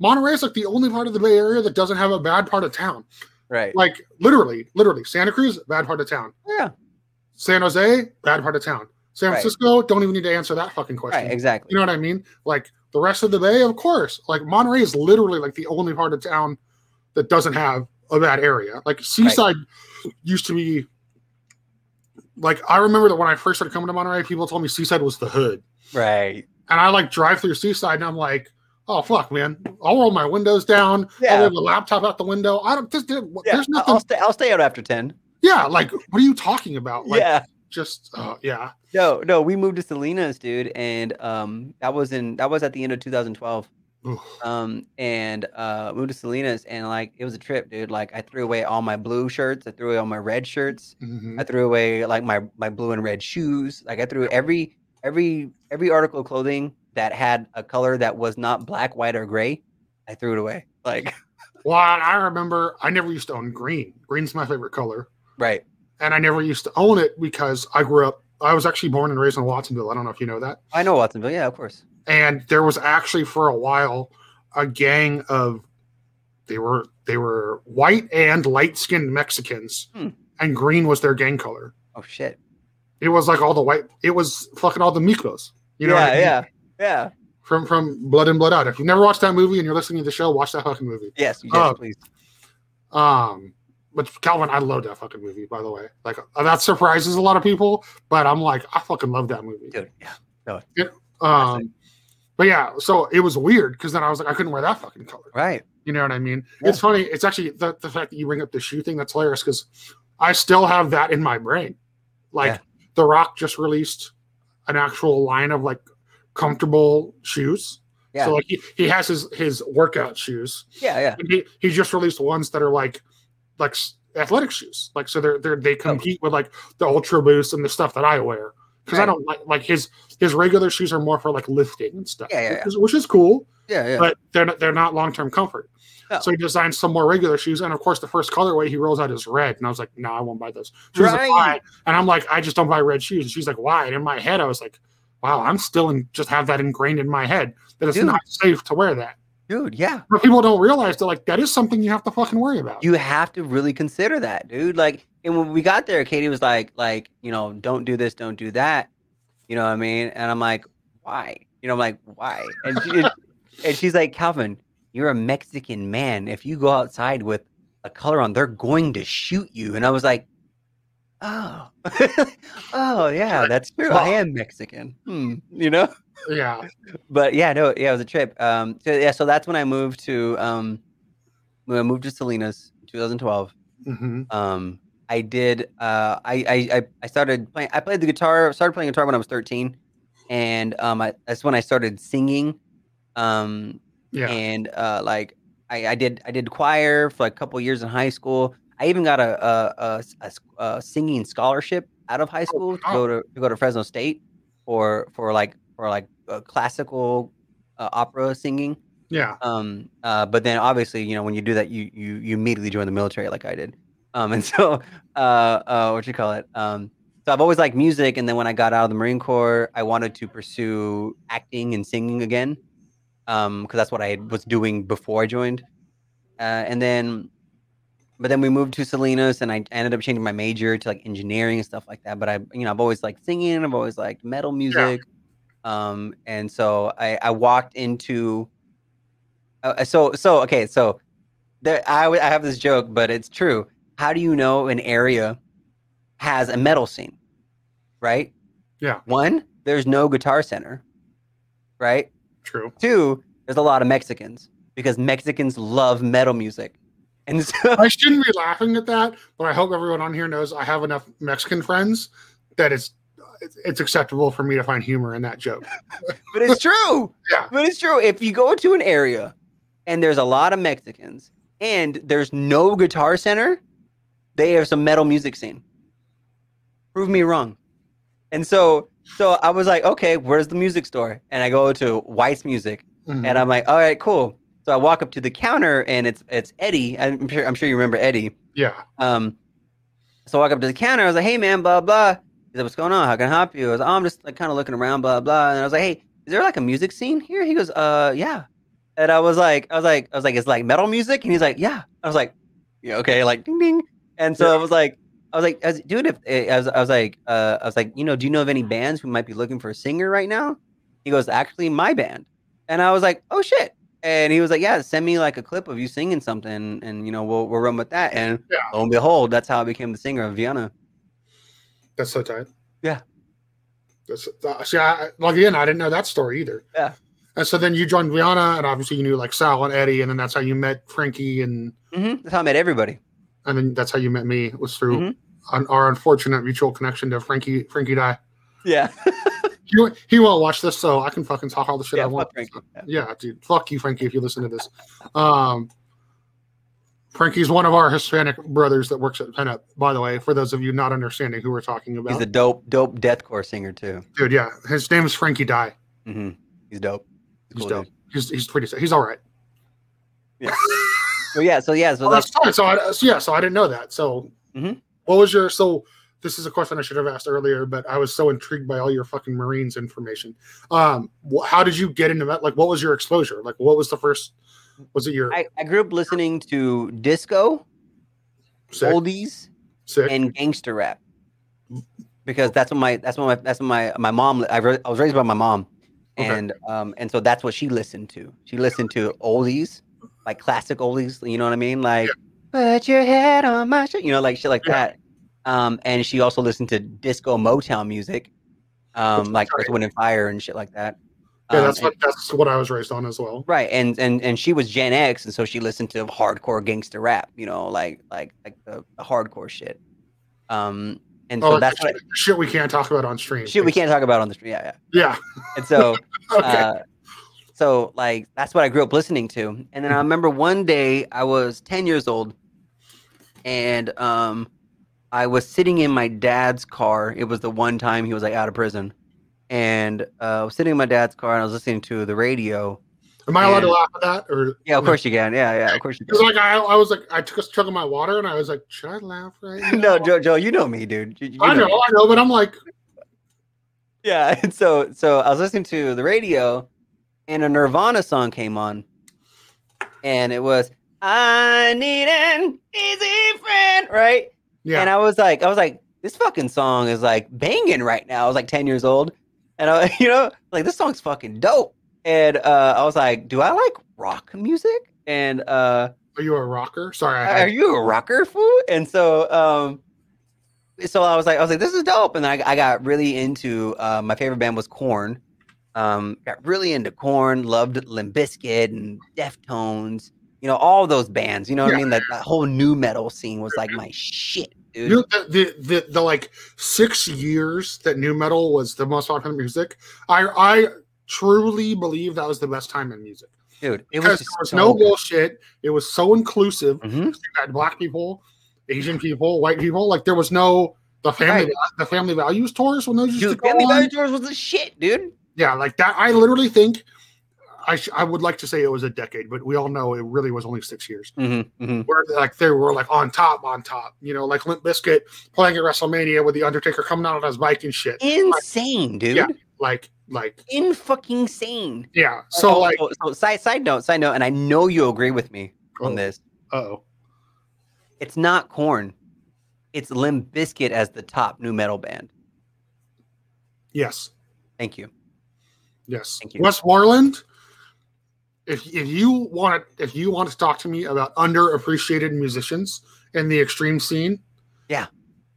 Monterey is like the only part of the Bay Area that doesn't have a bad part of town. Right. Like literally, literally, Santa Cruz, bad part of town. yeah. San Jose, bad part of town. San Right. Francisco, don't even need to answer that fucking question. Right. Exactly. You know what I mean? Like the rest of the Bay, of course. Like Monterey is literally like the only part of town that doesn't have a bad area. Like Seaside used to be like I remember that when I first started coming to Monterey, people told me Seaside was the hood. Right. And I like drive through Seaside and I'm like, oh fuck, man. I'll roll my windows down. Yeah. I'll roll the laptop out the window. I don't there's, Yeah. there's nothing. I'll stay. I'll stay out after ten. yeah, like what are you talking about? Like yeah. just uh, yeah. No. No. We moved to Salinas, dude, and um, that was in that was at the end of 2012. Um, and uh, moved to Salinas, and like it was a trip, dude. Like I threw away all my blue shirts. I threw away all my red shirts. Mhm. I threw away like my my blue and red shoes. Like I threw every every every article of clothing that had a color that was not black, white, or gray. I threw it away. Like Well, I remember I never used to own green. Green's my favorite color. right. and I never used to own it because I grew up. I was actually born and raised in Watsonville. I don't know if you know that. I know Watsonville. Yeah, of course. And there was actually for a while a gang of they were they were white and light skinned Mexicans, Hmm. and green was their gang color. Oh shit. It was like all the white. It was fucking all the Miklos. You know, yeah, I mean? yeah, yeah. From from Blood and Blood Out. If you've never watched that movie and you're listening to the show, watch that fucking movie. Yes, yes, Uh, please. Um, but Calvin, I love that fucking movie. By the way, like uh, that surprises a lot of people, but I'm like, I fucking love that movie. Dude, yeah. Um, but yeah, so it was weird because then I was like, I couldn't wear that fucking color. Right. You know what I mean? Yeah. It's funny. It's actually the, the fact that you bring up the shoe thing that's hilarious because I still have that in my brain. Like Yeah. The Rock just released an actual line of like comfortable shoes. Yeah. So like he, he has his his workout shoes. Yeah, yeah. And he he just released ones that are like like athletic shoes. Like so they're they're they oh. compete with like the Ultra Boost and the stuff that I wear. Because I don't like like his his regular shoes are more for like lifting and stuff. Yeah, yeah, Which, is, which is cool Yeah, yeah. but they're not, they're not long term comfort. So he designed some more regular shoes, and of course, the first colorway he rolls out is red, and I was like, "No, I won't buy those." She was like, Right. "Why?" And I'm like, "I just don't buy red shoes." And she's like, "Why?" And in my head, I was like, "Wow, I'm still in just have that ingrained in my head that it's Dude. not safe to wear that." Dude, yeah. But people don't realize that like that is something you have to fucking worry about. You have to really consider that, dude. Like, and when we got there, Katie was like, like, you know, don't do this, don't do that. You know what I mean? And I'm like, why? You know, I'm like, why? And she, and she's like, Calvin, you're a Mexican man. If you go outside with a color on, they're going to shoot you. And I was like, oh, oh yeah, that's true. I am Mexican. Hmm, you know. Yeah. But yeah, no, yeah, it was a trip. Um, so yeah, so that's when I moved to um, when I moved to Salinas, in 2012. hmm Um, I did. Uh, I, I I started playing. I played the guitar. Started playing guitar when I was 13, and um, I, that's when I started singing. Um, Yeah. and uh, like I, I did I did choir for like a couple years in high school. I even got a singing scholarship out of high school to go to to go to Fresno State for for like for like classical uh, opera singing. Yeah. Um, uh, but then obviously, you know, when you do that, you you you immediately join the military like I did. Um, and so uh, uh, what you call it? Um, so I've always liked music, and then when I got out of the Marine Corps, I wanted to pursue acting and singing again, um, because that's what I was doing before I joined. Uh, and then, but then we moved to Salinas, and I ended up changing my major to like engineering and stuff like that. But I, you know, I've always liked singing. I've always liked metal music. Um, and so I, I walked into uh, so so okay so there I I have this joke but it's true how do you know an area has a metal scene right Yeah. one there's no guitar center right True. two there's a lot of mexicans because mexicans love metal music and so I shouldn't be laughing at that, but I hope everyone on here knows I have enough Mexican friends that it's it's acceptable for me to find humor in that joke. but it's true Yeah. but it's true if you go to an area and there's a lot of mexicans and there's no guitar center they have some metal music scene prove me wrong and so so i was like okay where's the music store and i go to white's music Mhm. and i'm like all right cool so i walk up to the counter and it's it's eddie i'm sure i'm sure you remember eddie yeah. um, so I walk up to the counter. I was like, "Hey, man, blah blah." He said, "What's going on? How can I help you?" I was like, "Oh, I'm just like kind of looking around, blah blah." And I was like, "Hey, is there like a music scene here?" He goes, "Uh, yeah." And I was like, I was like, I was like, "It's like metal music," and he's like, "Yeah." I was like, "Yeah, okay." Like, ding ding. And so I was like, I was like, I was, dude, if eh, I was, I was like, uh, I was like, you know, do you know of any bands who might be looking for a singer right now? He goes, actually, my band. And I was like, oh shit. And he was like, yeah, send me like a clip of you singing something, and you know, we'll we'll run with that. And Yeah. lo and behold, that's how I became the singer of Vienna. That's so tight. Yeah. That's uh, see, I, like again, I didn't know that story either. Yeah. And so then you joined Viana, and obviously you knew like Sal and Eddie, and then that's how you met Frankie, and hmm That's how I met everybody. And then that's how you met me was through Mhm. on our unfortunate mutual connection to Frankie Frankie Die. Yeah. He, won't- he won't watch this, so I can fucking talk all the shit yeah I want. Frankie. Yeah. Yeah, dude. Fuck you, Frankie, if you listen to this. Um, Frankie's one of our Hispanic brothers that works at Pinup, by the way, for those of you not understanding who we're talking about. He's a dope, dope deathcore singer too. dude, yeah. His name is Frankie Die. Mm-hmm. He's dope. He's Cool dope. dude. He's, he's pretty He's all right. So yeah, so yeah, so Oh, that's that's fine. So, I, so yeah, so I didn't know that. So, Mhm. what was your so? This is a question I should have asked earlier, but I was so intrigued by all your fucking Marines information. Um, wh- how did you get into that? Like, what was your exposure? Like, what was the first? Was it your I, I grew up listening to disco, sick? oldies, sick? and gangster rap because that's what my that's what my that's what my my mom I, re- I was raised by my mom Okay. and um and so that's what she listened to she listened to oldies like classic oldies you know what i mean like put your head on my shoulder you know like shit like Yeah. that um and she also listened to disco motown music um like. Earth, Wind and Fire and shit like that yeah, Um, that's and- what that's what I was raised on as well. Right, and and and she was Gen X, and so she listened to hardcore gangster rap, you know, like like like the, the hardcore shit. Um, and so Oh, that's what shit, shit we can't talk about on stream. shit we can't talk about on the street. Yeah, yeah. Yeah. And so, Okay. uh, so like that's what I grew up listening to. And then Mm-hmm. I remember one day I was ten years old, and um, I was sitting in my dad's car. It was the one time he was like out of prison, and uh, I was sitting in my dad's car and I was listening to the radio. Am I allowed to laugh at that? Or Yeah, of course you can. Yeah, yeah, of course you can. like I, I was like I took a chug of my water and I was like, should I laugh right now? no, Joe, Joe, you know me, dude. You- you I know, me. I know, but I'm like, Yeah, and so so I was listening to the radio, and a Nirvana song came on, and it was "I Need an Easy Friend," right? yeah, And I was like, I was like, this fucking song is like banging right now. I was like ten years old, and I, you know, like this song's fucking dope. And uh, I was like, do I like rock music? And uh, are you a rocker? Sorry, I are you a rocker fool? And so, um, so I was like, I was like, this is dope, and I, I got really into. Uh, my favorite band was Korn. Um, got really into Korn. Loved Limp Bizkit and Deftones. You know, all those bands. You know what Yeah. I mean? That, that whole nu metal scene was like my shit, dude. You know, the, the, the the like six years that nu metal was the most popular music, I I truly believe that was the best time in music Dude, it was there was so no good. bullshit. It was so inclusive. Mhm. You had black people, Asian people, white people. Like there was no the family Right. the family values tours when those used to go Family on. Value Tours was the shit, dude. Yeah, like that. I literally think I sh- I would like to say it was a decade, but we all know it really was only six years. Mm-hmm, mm-hmm. Where like they were like on top, on top. You know, like Limp Bizkit playing at WrestleMania with the Undertaker coming out on his bike and shit. Insane, dude. Yeah. Like like In fucking sane. yeah. So Oh, like so, so side side note, side note, and I know you agree with me on Oh. this. oh It's not Korn. It's Limp Bizkit as the top nu metal band. yes Thank you. Yes Thank you. Wes Borland. If if you want to if you want to talk to me about underappreciated musicians in the extreme scene, Yeah.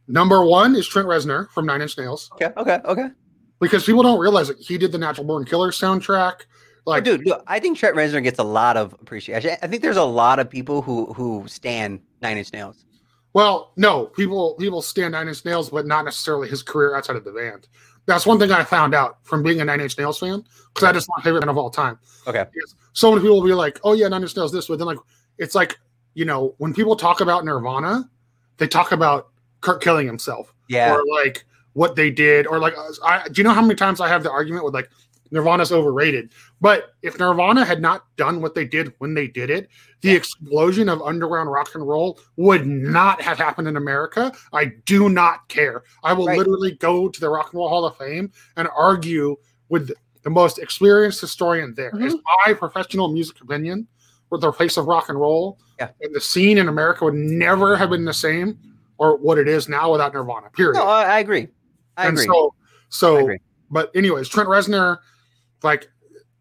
Number one is Trent Reznor from Nine Inch Nails. Okay, okay, okay. because people don't realize that he did the Natural Born Killer soundtrack. Oh, like, dude, dude, I think Trent Reznor gets a lot of appreciation. I think there's a lot of people who who stand Nine Inch Nails. well, no, people people stand Nine Inch Nails, but not necessarily his career outside of the band. That's one thing I found out from being a Nine Inch Nails fan because that is my favorite band of all time. Okay. So many people will be like, "Oh yeah, Nine Inch Nails this," but then like it's like you know when people talk about Nirvana, they talk about Kurt killing himself. Yeah, or like what they did, or like I do you know how many times I have the argument with like Nirvana's overrated? But if Nirvana had not done what they did when they did it, the explosion of underground rock and roll would not have happened in America. I do not care. I will Right. literally go to the Rock and Roll Hall of Fame and argue with the most experienced historian there. Mhm. It's my professional music opinion with the place of rock and roll. Yeah. And the scene in America would never have been the same or what it is now without Nirvana. Period. no, I, I agree. I and agree. so, so, I agree. but anyways, Trent Reznor, like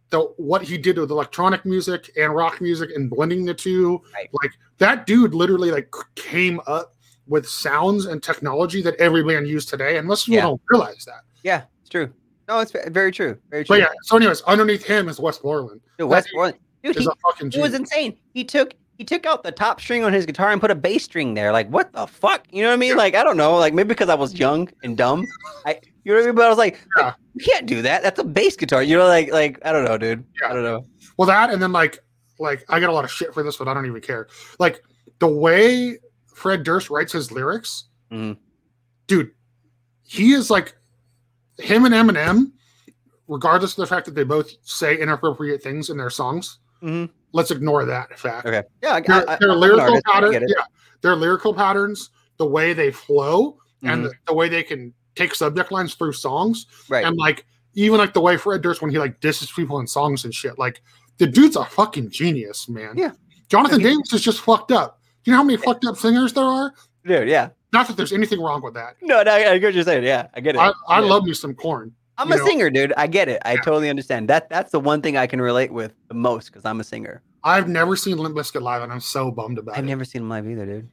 the what he did with electronic music and rock music and blending the two, Right. like that dude literally like came up with sounds and technology that every band used today, and most people Yeah. don't realize that. yeah, it's true. No, it's very true. Very true. But yeah, so anyways, underneath him is Wes Borland. dude, Wes Borland, dude, he, it was insane. He took he took out the top string on his guitar and put a bass string there. Like, what the fuck? You know what I mean? Like, I don't know. Like, maybe because I was young and dumb. I, you know what I mean? But I was like, Yeah. you can't do that. That's a bass guitar. You know, like, like I don't know, dude. Yeah. I don't know. Well, that and then like like I get a lot of shit for this, but I don't even care. Like the way Fred Durst writes his lyrics, Mhm. dude, he is like him and Eminem, regardless of the fact that they both say inappropriate things in their songs. Mhm. Let's ignore that fact. Okay. Yeah, I, Their, I, their I'm lyrical I patterns, yeah, their lyrical patterns, the way they flow, and Mhm. the, the way they can take subject lines through songs, right. and like even like the way Fred Durst when he like disses people in songs and shit. Like the dude's a fucking genius, man. Yeah. Jonathan Yeah, Davis is just fucked up. Do you know how many fucked up singers there are? dude. Yeah. Not that there's anything wrong with that. No, no, I get what you're saying. Yeah, I get it. I, I Yeah. love me some Korn. I'm a know. singer, dude. I get it. I Yeah. totally understand. That that's the one thing I can relate with the most because I'm a singer. I've never seen Limp Bizkit live, and I'm so bummed about it. I've never seen him live either, dude.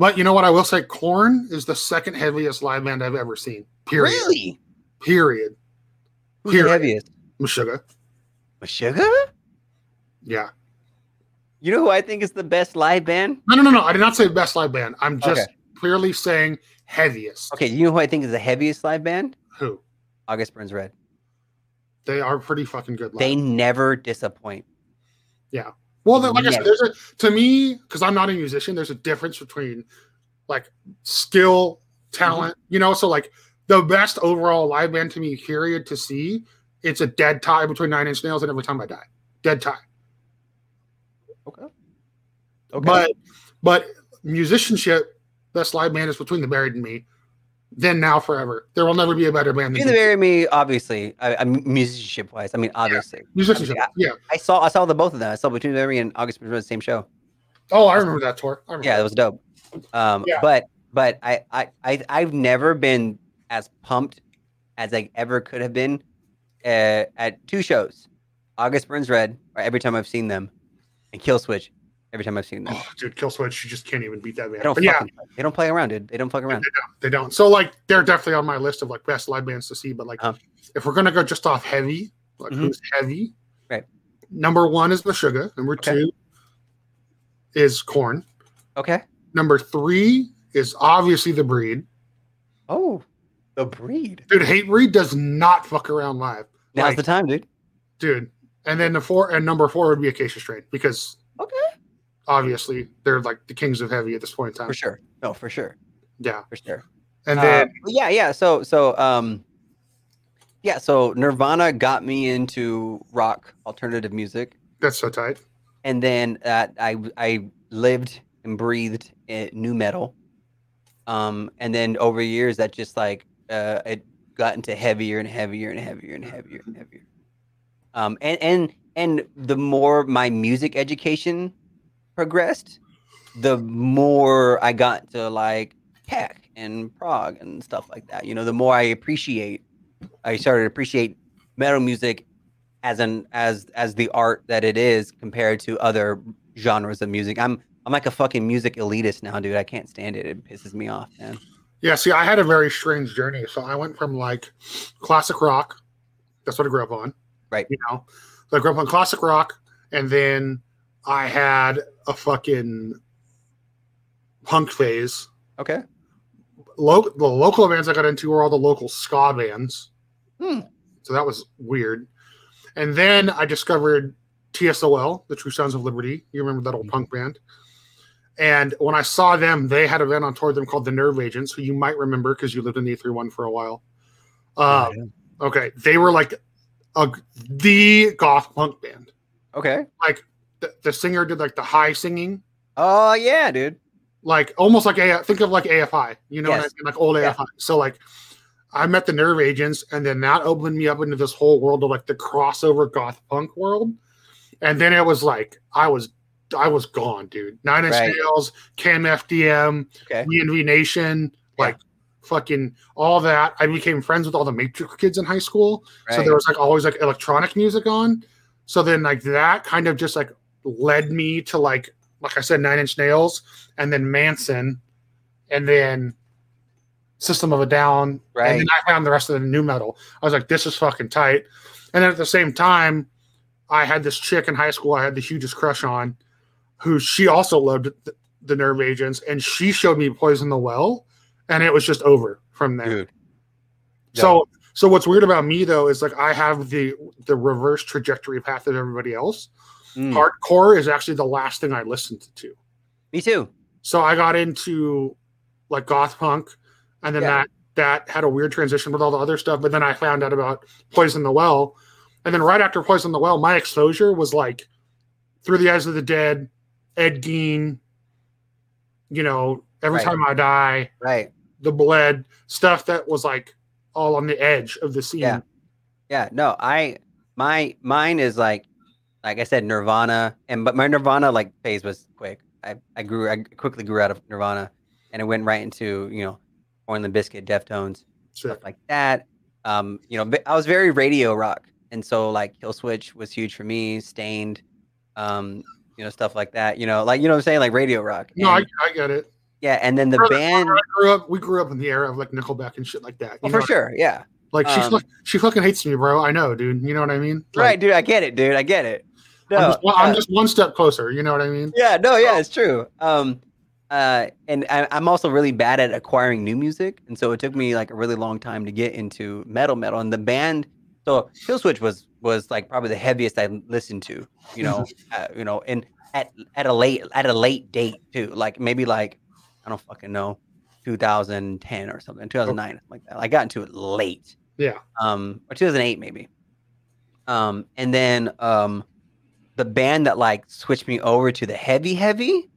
But you know what? I will say, Korn is the second heaviest live band I've ever seen. Period. Really? Period. Who's the Period. heaviest? Meshuggah. Sugar? Yeah. You know who I think is the best live band? No, no, no, no. I did not say best live band. I'm just Okay. clearly saying heaviest. Okay, you know who I think is the heaviest live band? Who? August Burns Red. They are pretty fucking good. Live. They never disappoint. Well, like I said, there's a to me because I'm not a musician. There's a difference between like skill, talent. Mm-hmm. You know, so like the best overall live band to me, period, to see. It's a dead tie between Nine Inch Nails and Every Time I Die. Dead tie. Okay. Okay. But but musicianship, best live band is between the Buried and Me. Then now forever. There will never be a better band than the very me, obviously, I, I musicianship wise. I mean, obviously, musicianship. I Yeah. I saw I saw the both of them. I saw Between the Very and August Burns Red, the same show. Oh, I remember that tour. I remember Yeah, that. it was dope. Um, Yeah. but but I, I I I've never been as pumped as I ever could have been uh, at two shows, August Burns Red, or every time I've seen them, and Killswitch. Every time I've seen them. Oh, dude, Kill Switch, you just can't even beat that They don't But yeah, they don't play around, dude. They don't fuck around. they don't. they don't. So like, they're definitely on my list of like best live bands to see. But like, Uh-huh. if we're gonna go just off heavy, like Mhm. who's heavy? Right. Number one is Meshuggah. Number Okay. two is Korn. Okay. Number three is obviously the Breed. Oh, the breed. Dude, Hatebreed does not fuck around live, Now's Like- the time, dude. dude. And then the four and number four would be Acacia Strain because Okay. Obviously they're like the kings of heavy at this point in time. For sure. No, for sure. Yeah. For sure. And Uh, then yeah, yeah. So, so, um, yeah. So Nirvana got me into rock alternative music, that's so tight. and then uh, I I lived and breathed nu metal. Um, and then over years, that just like uh, it got into heavier and heavier and heavier and heavier and heavier. Um, and and and the more my music education progressed, the more I got to like tech and prog and stuff like that. You know, the more I appreciate, I started to appreciate metal music as an as as the art that it is compared to other genres of music. I'm I'm like a fucking music elitist now, dude. I can't stand it. It pisses me off, man. Yeah, see, I had a very strange journey. So I went from like classic rock. That's what I grew up on. Right. You know, so I grew up on classic rock, and then I had a fucking punk phase. Okay. The local bands I got into were all the local ska bands. Hmm. So that was weird. And then I discovered TSOL, the True Sounds of Liberty. You remember that old Mm-hmm. punk band? And when I saw them, they had a band on tour with them called the Nerve Agents, who you might remember because you lived in the 831 for a while. Uh, okay, they were like a, the goth punk band. Okay. Like the, the singer did like the high singing, Oh yeah, dude. like almost like a think of like AFI, you know, what I mean? like old Yeah. AFI. So like I met the Nerve Agents, and then that opened me up into this whole world of like the crossover goth punk world. And then it was like I was I was gone, dude. Nine Inch Right. Nails, KMFDM, Okay. VNV Nation, Yeah. like fucking all that. I became friends with all the Matrix kids in high school. So there was like always like electronic music on. So then like that kind of just like led me to like like I said, Nine Inch Nails, and then Manson, and then System of a Down, Right. and then I found the rest of the nu metal. I was like, this is fucking tight. And then at the same time, I had this chick in high school I had the hugest crush on, who she also loved the, the Nerve Agents, and she showed me Poison the Well, and it was just over from there. So so what's weird about me though is like I have the the reverse trajectory path of everybody else. Mm, Hardcore is actually the last thing I listened to. me too. So I got into like goth punk, and then Yeah. that that had a weird transition with all the other stuff. But then I found out about Poison the Well, and then right after Poison the Well, my exposure was like Through the Eyes of the Dead, Ed Gein, you know, Every Right. Time I Die, Right. The Bled, stuff that was like all on the edge of the scene. Yeah. Yeah. No, I my mine is like like I said, Nirvana, and but my Nirvana like phase was quick. I, I grew I quickly grew out of Nirvana and it went right into, you know, Orange the Biscuit, Deftones, Sick. stuff like that. Um, you know, I was very radio rock. And so like Killswitch was huge for me, Staind, um, you know, stuff like that. You know, like you know what I'm saying? Like radio rock. No, I, And- I get it. yeah, and then the band I grew up. We grew up in the era of like Nickelback and shit like that. oh, for sure, yeah. Like she, Um, fuck- she fucking hates me, bro. I know, dude. You know what I mean? Like, right, dude. I get it, dude. I get it. No, I'm, just, one- I'm just one step closer. You know what I mean? Yeah, no, yeah, it's true. Um, uh, and I, I'm also really bad at acquiring new music, and so it took me like a really long time to get into metal, metal. And the band, so Killswitch was was like probably the heaviest I listened to, you know, uh, you know, and at at a late at a late date too, like maybe like I don't fucking know, 2010 or something, 2009, something like that. I got into it late Yeah. um or 2008 maybe um and then um the band that like switched me over to the heavy heavy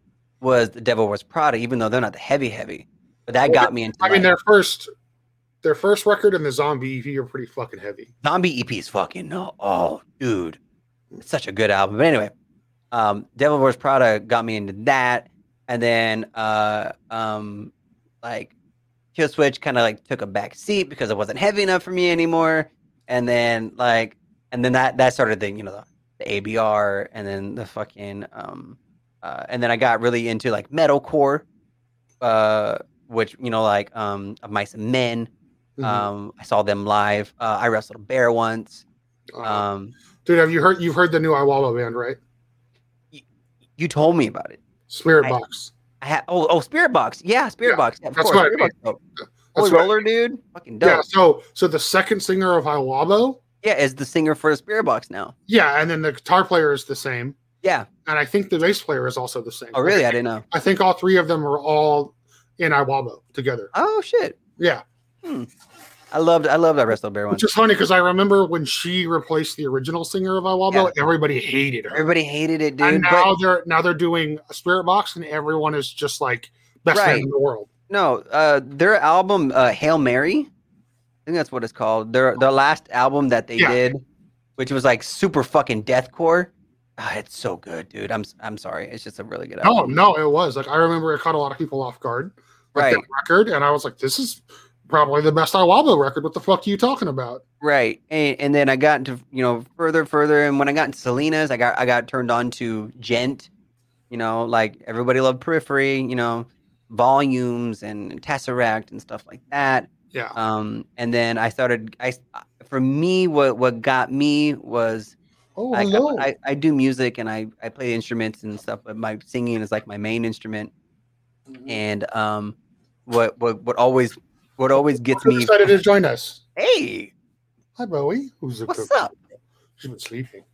was the devil wears prada even though they're not the heavy heavy. But that Well, got me into I mean, like, their first, their first record and the Zombie EP are pretty fucking heavy. zombie ep is fucking no oh dude. It's such a good album. But anyway um devil wears prada got me into that. And then uh um like Killswitch kind of like took a back seat because it wasn't heavy enough for me anymore. And then like and then that that started the you know the, the abr and then the fucking um uh, and then I got really into like metalcore, uh, which you know like um, of Mice and Men. Mhm. Um, I saw them live. Uh, I wrestled a bear once. Uh, Um, dude, have you heard? You've heard the new Iwabo band, right? you told me about it. Spirit I- Box. I had oh oh Spiritbox, yeah, Spirit Yeah, Box, yeah, of that's course. what I mean. Box, dope. That's Holy what I roller, dude, fucking dope. Yeah. Yeah. So, so the second singer of Iwabo, is the singer for the Spiritbox now. yeah, and then the guitar player is the same, Yeah. and I think the bass player is also the same. Oh really? I didn't know. I think all three of them are all in Iwabo together. Oh shit. Yeah, I loved I loved that wrestle bear one. which is funny because I remember when she replaced the original singer of Iwabo, everybody hated her. Everybody hated it, dude. and but- now they're now they're doing a Spiritbox, and everyone is just like best Right. in the world. No, uh, their album uh, "Hail Mary," I think that's what it's called. Their their last album that they Yeah. did, which was like super fucking deathcore. Ah, it's so good, dude. I'm I'm sorry. It's just a really good No, album. no, it was like I remember it caught a lot of people off guard. Right. that record, and I was like, "This is probably the best Iwabo record." What the fuck are you talking about? Right. And, and then I got into you know further, further, and when I got into Salinas, I got I got turned on to djent. You know, like everybody loved Periphery. You know, volumes and Tesseract and stuff like that. Yeah, Um, and then I started. I for me, what what got me was oh I, hello. I, I do music and I, I play instruments and stuff, but my singing is like my main instrument. And um, what what what always what always gets I'm me. excited to join us. Hey, Hi, Bowie. Who's a what's cook? up? She's been sleeping.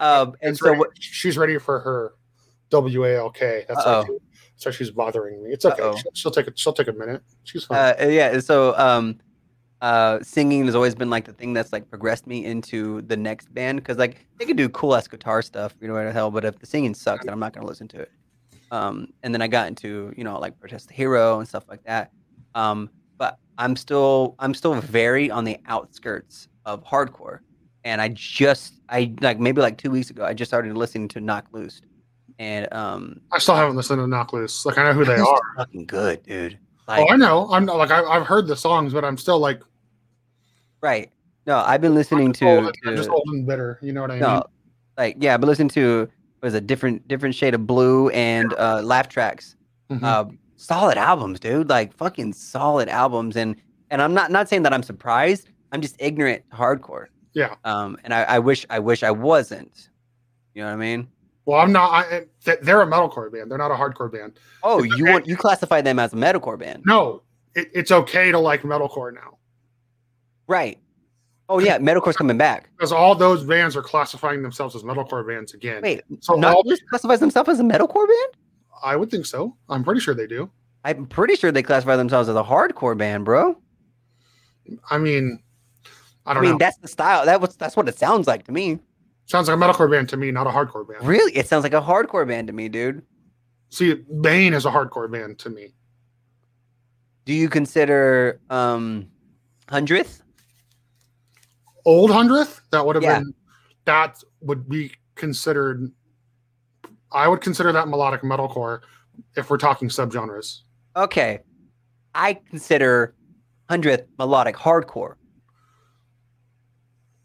Um, and so ready- what? she's ready for her WALK. That's Uh-oh. Why, she- that's why she's bothering me. It's okay. She'll, she'll take it. She'll take a minute. She's fine. Uh, yeah. So um, uh, singing has always been like the thing that's like progressed me into the next band because like they could do cool ass guitar stuff, you know what the hell. But if the singing sucks, then I'm not gonna listen to it. Um, and then I got into you know like Protest the Hero and stuff like that. Um, but I'm still I'm still very on the outskirts of hardcore, and I just I like maybe like two weeks ago I just started listening to Knocked Loose, and um, I still haven't listened to Knocked Loose. Like I know who they are. fucking good, dude. Like, oh, I know. I'm not like I, I've heard the songs, but I'm still like right? No, I've been listening old, to, I'm just old and bitter. You know what I no, mean? like yeah, but listen to was a different different shade of blue and uh, laugh tracks. Mhm. Uh, solid albums, dude. Like fucking solid albums, and and I'm not not saying that I'm surprised. I'm just ignorant hardcore. Yeah. Um, and I, I wish I wish I wasn't. You know what I mean? Well, I'm not. I, they're a metalcore band. They're not a hardcore band. Oh, It's you okay. want you classify them as a metalcore band, No, it, it's okay to like metalcore now right? Oh yeah, metalcore's coming back. because all those bands are classifying themselves as metalcore bands again. Wait, so not all, classifies themselves as a metalcore band? I would think so. I'm pretty sure they do. I'm pretty sure they classify themselves as a hardcore band, bro. I mean, I I, don't mean, know. that's the style. That was that's what it sounds like to me. Sounds like a metalcore band to me, not a hardcore band. Really, it sounds like a hardcore band to me, dude. See, Bane is a hardcore band to me. Do you consider um hundredth? Old hundredth, that would have Yeah. been that would be considered. I would consider that melodic metalcore if we're talking subgenres. Okay, I consider hundredth melodic hardcore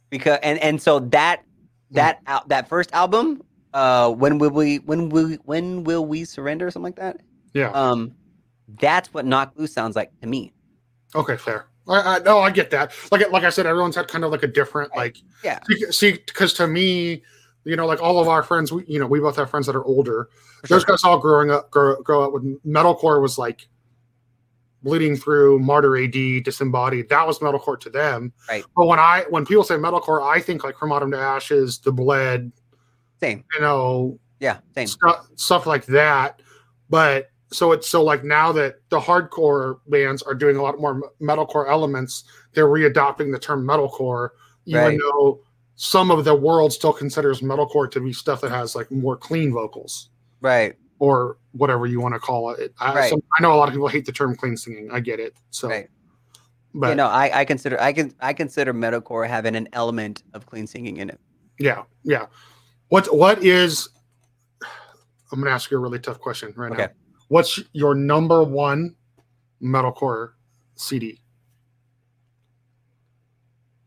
because and and so that that out that first album, uh, when will we when will when will we surrender or something like that? Yeah. Um, that's what Knocked Loose sounds like to me. Okay, fair. I, I no, I get that. Like like I said, everyone's had kind of like a different like. Yeah. See- because to me, you know, like all of our friends, we you know, we both have friends that are older. For Those guys all growing up, grow, grow up with metalcore was like bleeding through, martyr AD, disembodied. That was metalcore to them. Right. But when I when people say metalcore, I think like from Autumn to Ashes, The Bled, Same, you know, yeah, same. stuff, stuff like that. But so it's so like now that the hardcore bands are doing a lot more metalcore elements, they're readopting the term metalcore, even Right. though some of the world still considers metalcore to be stuff that has like more clean vocals Right, or whatever you want to call it. I, Right. some, I know a lot of people hate the term clean singing. I get it. So, Right. but you know, I, I consider I can I consider metalcore having an element of clean singing in it. yeah, yeah. What what is? I'm gonna ask you a really tough question right now. Okay. What's your number one metalcore CD?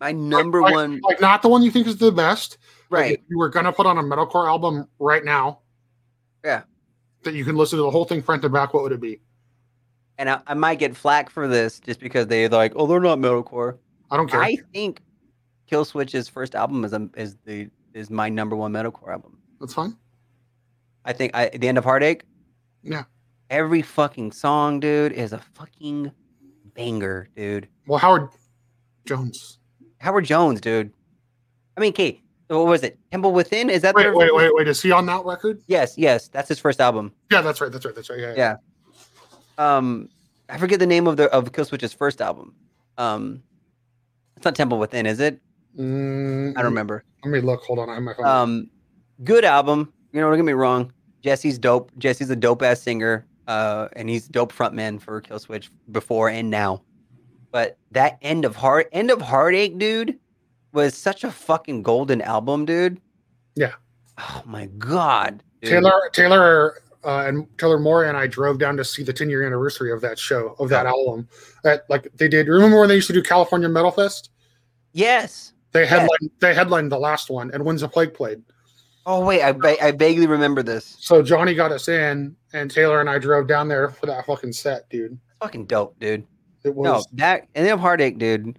My number like- one, Like not the one you think is the best. right? if you were gonna put on a metalcore album right now. Yeah. That you can listen to the whole thing front to back. What would it be? And I, I might get flack for this just because they're like, oh, they're not metalcore. I don't care. I think Killswitch's first album is um, is the is my number one metalcore album. That's fine. I think I, the end of Heartache. Yeah. Every fucking song, dude, is a fucking banger, dude. Well, Howard Jones. Howard Jones, dude. I mean, Kate, what was it? Temple Within? Is that Wait, wait, wait, wait. Is he on that record? Yes, yes, that's his first album. Yeah, that's right. That's right. That's right. Yeah. Yeah. Um, I forget the name of the of Killswitch's first album. Um, it's not Temple Within, is it? Mm, I don't remember. Let me look. Hold on. I have my phone. Um, good album. You know, don't get me wrong. Jesse's dope. Jesse's a dope ass singer. Uh, and he's dope frontman for Killswitch before and now. But that end of heart, end of heartache, dude, was such a fucking golden album, dude. Yeah. Oh my god. dude. Taylor, Taylor, uh, and Taylor Moore and I drove down to see the 10 year anniversary of that show of that album. That like they did. Remember when they used to do California Metal Fest? Yes. They headlined. They headlined the last one, and Winds of Plague played. Oh wait, I va- I vaguely remember this. So Johnny got us in, and Taylor and I drove down there for that fucking set, dude. Fucking dope, dude. It was No, that and then heartache, dude.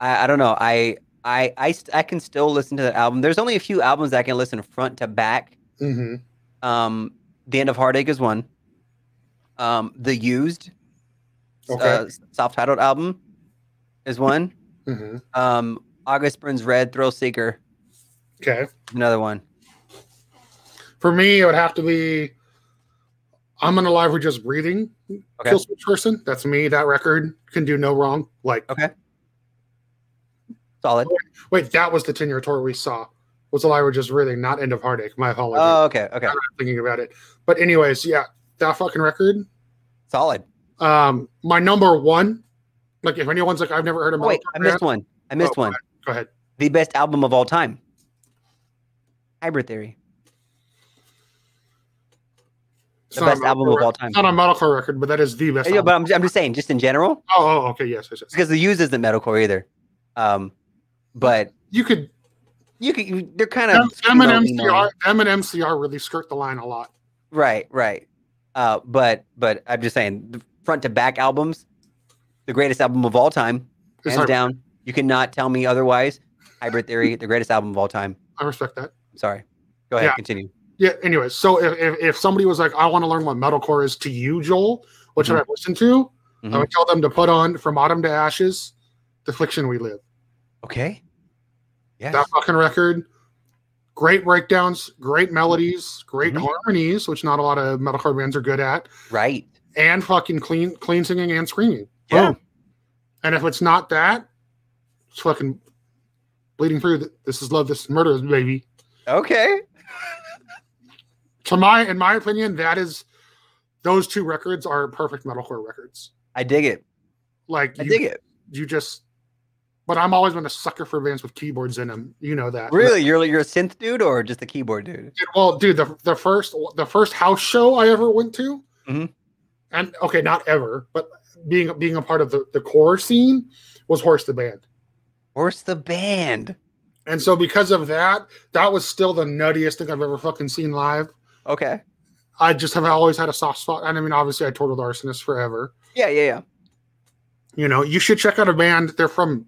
I, I don't know. I I I I can still listen to that album. There's only a few albums I can listen front to back. mhm. Um, the end of heartache is one. Um, the used, Okay. uh, self-titled album, is one. Mhm. Um, August Burns Red, Thrill Seeker, Okay. another one. For me, it would have to be I'm an alive with just breathing. Okay. Killswitch person. That's me. That record can do no wrong. Like, Okay. Solid. wait, that was the 10 year tour we saw. Was with just breathing, not end of heartache. My apologies. Oh, okay, okay, I'm thinking about it. But anyways, yeah, that fucking record. solid. Um, my number one. Like, if anyone's like, I've never heard of Oh, wait, I missed band," one. I missed Oh, one. Go ahead. The best album of all time. Hybrid Theory. It's The best album metalcore of all time. It's not a metalcore record, but that is the best. Yeah, but. I'm, I'm just saying, just in general, oh, oh, okay, yes, yes, yes. because the use isn't metalcore either. Um, but You could you could they're kind of M and MCR, M and MCR really skirt the line a lot. right, right. Uh, but but I'm just saying, the front to back albums, the greatest album of all time, hands down. You cannot tell me otherwise. Hybrid Theory, the greatest album of all time. I respect that. Sorry, go ahead, Yeah. continue. Yeah. Anyways, so if, if, if somebody was like, I want to learn what metalcore is to you, Joel, what should I listen to? I Mhm. would tell them to put on From Autumn to Ashes, The Fiction We Live. Okay. Yes. That fucking record. Great breakdowns, great melodies, great Mhm. harmonies, which not a lot of metalcore bands are good at, Right. and fucking clean, clean singing and screaming. Yeah. Boom. And if it's not that, it's fucking bleeding through. This is love. This is murder, baby. Okay. To my, in my opinion, that is those two records are perfect metalcore records. I dig it. Like I you, dig it. you just. But I'm always been a sucker for bands with keyboards in them. You know that. Really, you're you're a synth dude or just a keyboard dude? Well, dude, the the first the first house show I ever went to, Mhm. and okay, not ever, but being being a part of the the core scene was Horse the band. Horse the band. And so because of that, that was still the nuttiest thing I've ever fucking seen live. Okay. I just have always had a soft spot. And I mean, obviously, I toured with Arsonist forever. Yeah, yeah, yeah. You know, you should check out a band. They're from,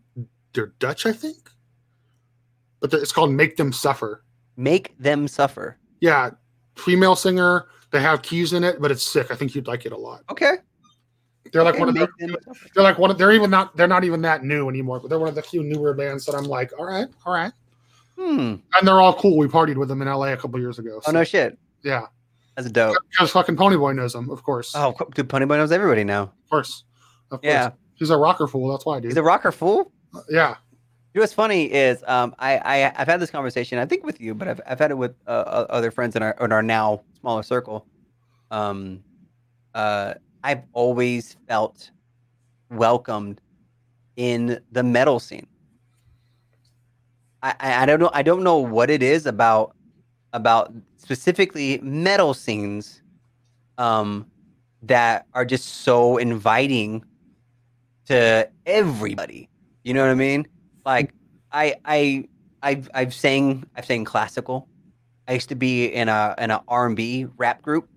they're Dutch, I think. But it's called Make Them Suffer. Make them suffer. Yeah, female singer. They have keys in it, but it's sick. I think you'd like it a lot. Okay. They're like Okay, one of the, make them suffer. they're like one of, they're even not, they're not even that new anymore, but they're one of the few newer bands that I'm like, all right, all right. Hmm. And they're all cool. We partied with them in LA a couple years ago. Oh no shit. Yeah. That's dope. Because fucking Ponyboy knows them, of course. Oh, dude, Ponyboy knows everybody now. Of course. Of course. Yeah. He's a rocker fool. That's why, dude. He's a rocker fool. Yeah. You know what's funny is um, I, I I've had this conversation I think with you, but I've, I've had it with uh, other friends in our in our now smaller circle. Um, uh, I've always felt welcomed in the metal scene. I, I I don't know I don't know what it is about about specifically metal scenes um, that are just so inviting to everybody. You know what I mean? Like I I I've I've sang I've sang classical I used to be in a in a R and B rap group.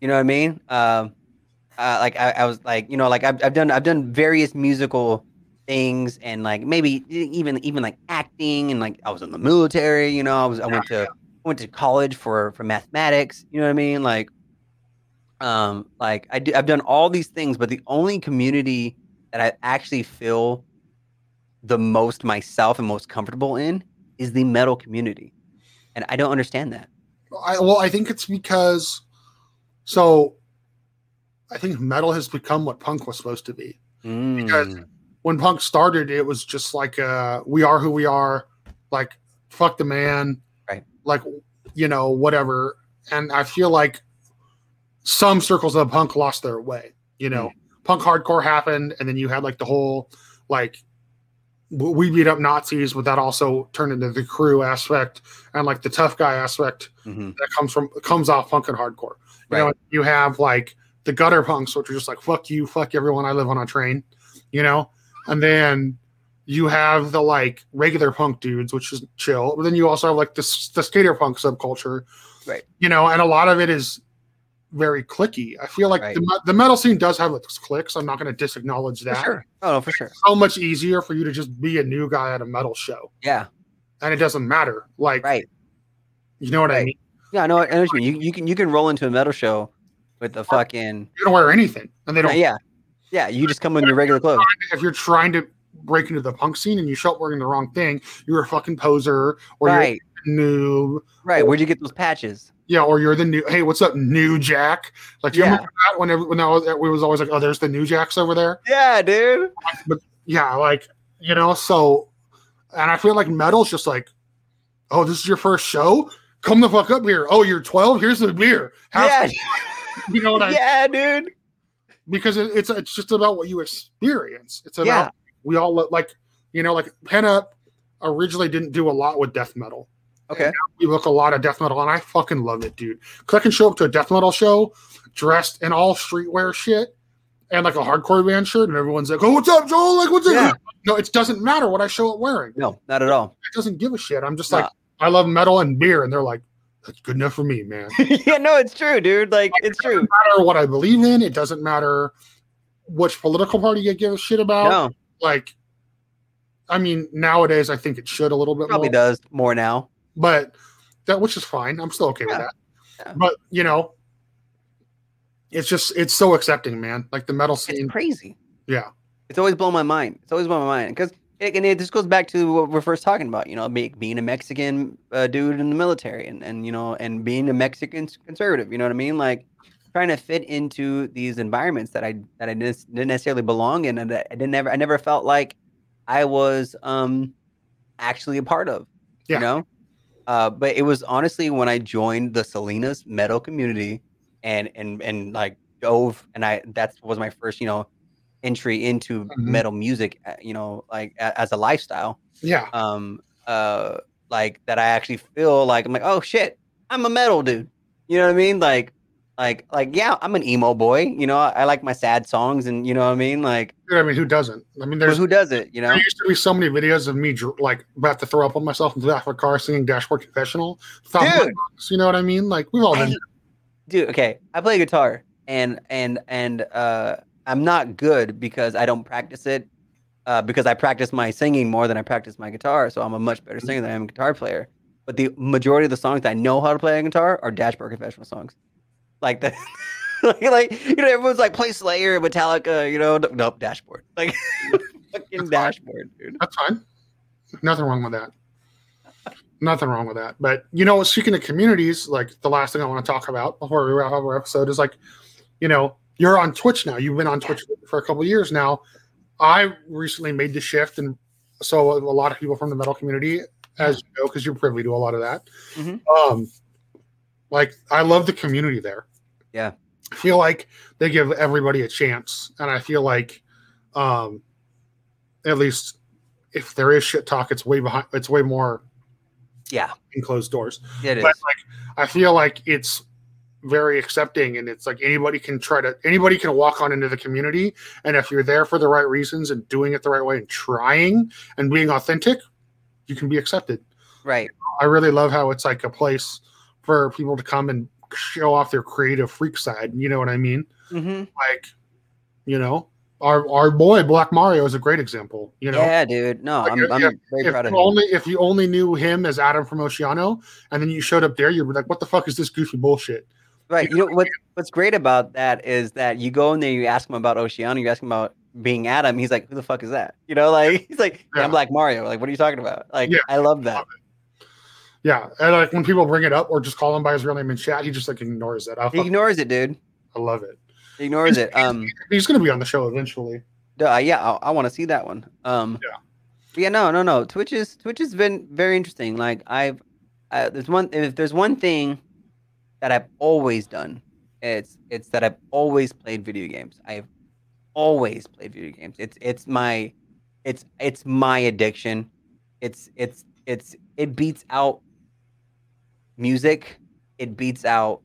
You know what I mean? Um, uh, like I, I was like, you know, like I've, I've done I've done various musical things and like maybe even even like acting and like I was in the military. You know, I was I went to I went to college for for mathematics. You know what I mean? Like, um, like I do, I've done all these things, but the only community that I actually feel the most myself and most comfortable in is the metal community, and I don't understand that. I, well, I think it's because so I think metal has become what punk was supposed to be. Because Mm, when punk started, it was just like uh, we are who we are, like fuck the man, Right. Like you know whatever. And I feel like some circles of punk lost their way. You know, punk hardcore happened, and then you had like the whole like we beat up Nazis, but that also turned into the crew aspect and like the tough guy aspect mhm. that comes from comes off punk and hardcore. You know, you have like the gutter punks, which are just like fuck you, fuck everyone. I live on a train, you know, and then you have the like regular punk dudes, which is chill. But then you also have like this the skater punk subculture, Right. You know, and a lot of it is very clicky. I feel like Right. the, the metal scene does have its clicks. I'm not going to disacknowledge For that. sure. Oh, for sure. So much easier for you to just be a new guy at a metal show, Yeah. and it doesn't matter. Like, Right. you know what I mean? Yeah. I know. I know what you mean. You, you can you can roll into a metal show with the fucking You don't wear anything, and they don't yeah. Yeah. You just come in your regular clothes. if you're trying to break into the punk scene and you show up wearing the wrong thing, you're a fucking poser or you're Right. Noob. Right. Where'd you get those patches? Yeah, or you're the new. Hey, what's up, New Jack? Like, do you Yeah. remember that when every, when I was, it was always like, oh, there's the New Jacks over there. Yeah, dude. But Yeah, like you know. So, and I feel like metal's just like, oh, this is your first show. Come the fuck up here. Oh, you're 12. Here's the beer. Have Yeah. you know what I? yeah, dude. Because it, it's it's just about what you experience. It's about Yeah. we all look like you know like Pinup originally didn't do a lot with death metal. Okay. We look a lot of death metal, and I fucking love it, dude. Because I can show up to a death metal show dressed in all streetwear shit and like a hardcore band shirt, and everyone's like, "Oh, what's up, Joel? Like, what's up?" Yeah. No, it doesn't matter what I show up wearing. No, not at all. It doesn't give a shit. I'm just No. like, I love metal and beer, and they're like, "That's good enough for me, man." yeah, no, it's true, dude. Like it's true. matter what I believe in. It doesn't matter which political party you give a shit about. No, Like, I mean, nowadays I think it should a little bit probably more, does more now. But that which is fine. I'm still okay with that. Yeah. But you know, it's just it's so accepting, man. Like the metal It's scene. crazy. Yeah, It's always blown my mind. It's always blown my mind because and it just goes back to what we're first talking about. You know, be, being a Mexican uh, dude in the military and and you know and being a Mexican conservative. You know what I mean? Like trying to fit into these environments that I that I didn't didn't necessarily belong in and that I didn't ever I never felt like I was um actually a part of. Yeah. You know. Uh, but it was honestly when I joined the Salinas metal community and and and like dove and I that was my first you know entry into Mhm. metal music uh, you know like a, as a lifestyle. Yeah, um uh like that I actually feel like I'm like oh shit I'm a metal dude. You know what I mean? Like like like yeah I'm an emo boy you know I, like my sad songs and you know what I mean like I mean, who doesn't? I mean, there's who does it you know there used to be so many videos of me like about to throw up on myself in the back of a car singing "Dashboard Confessional." Dude. you know what I mean? Like we've all been. I- dude okay i play guitar and and and uh i'm not good because i don't practice it uh because i practice my singing more than i practice my guitar so i'm a much better singer than i am a guitar player but the majority of the songs that i know how to play on guitar are dashboard confessional songs like the like, like you know everyone's like play slayer metallica you know nope dashboard like fucking dashboard dude That's fine. Nothing wrong with that. Nothing wrong with that. But you know, speaking of communities, like the last thing I want to talk about before we wrap up our episode is like, you know, you're on Twitch now. You've been on Twitch for a couple of years now. I recently made the shift, and so a lot of people from the metal community, as you know, because you're privy to a lot of that. Mhm. Um, like I love the community there. Yeah. I feel like they give everybody a chance, and I feel like, um, at least if there is shit talk, it's way behind. It's way more yeah in closed doors. it is But like, I feel like it's very accepting, and it's like anybody can try to anybody can walk on into the community, and if you're there for the right reasons and doing it the right way and trying and being authentic, you can be accepted. Right. I really love how it's like a place for people to come and show off their creative freak side. You know what I mean? hmm Like, you know, our our boy Black Mario is a great example. You know, Yeah, dude. No, Like, I'm, yeah, I'm very if proud of him. only if you only knew him as Adam from Oceano, and then you showed up there, you'd be like, "What the fuck is this goofy bullshit?" Right. You know what? What's great about that is that you go in there, you ask him about Oceano, you ask him about being Adam. He's like, "Who the fuck is that?" You know, like he's like, yeah. "I'm Black Mario." Like, what are you talking about? Like, Yeah. I love that. Yeah, and like when people bring it up or just call him by his real name in chat, he just like ignores it. I, He ignores it, dude. I love it. He ignores it. Um, He's gonna be on the show eventually. duh, yeah, I, I want to see that one. Um, Yeah. yeah, no, no, no. Twitch is Twitch has been very interesting. Like, I've uh, there's one if there's one thing that I've always done, it's it's that I've always played video games. I've always played video games. It's it's my it's it's my addiction. It's it's it's it beats out music. It beats out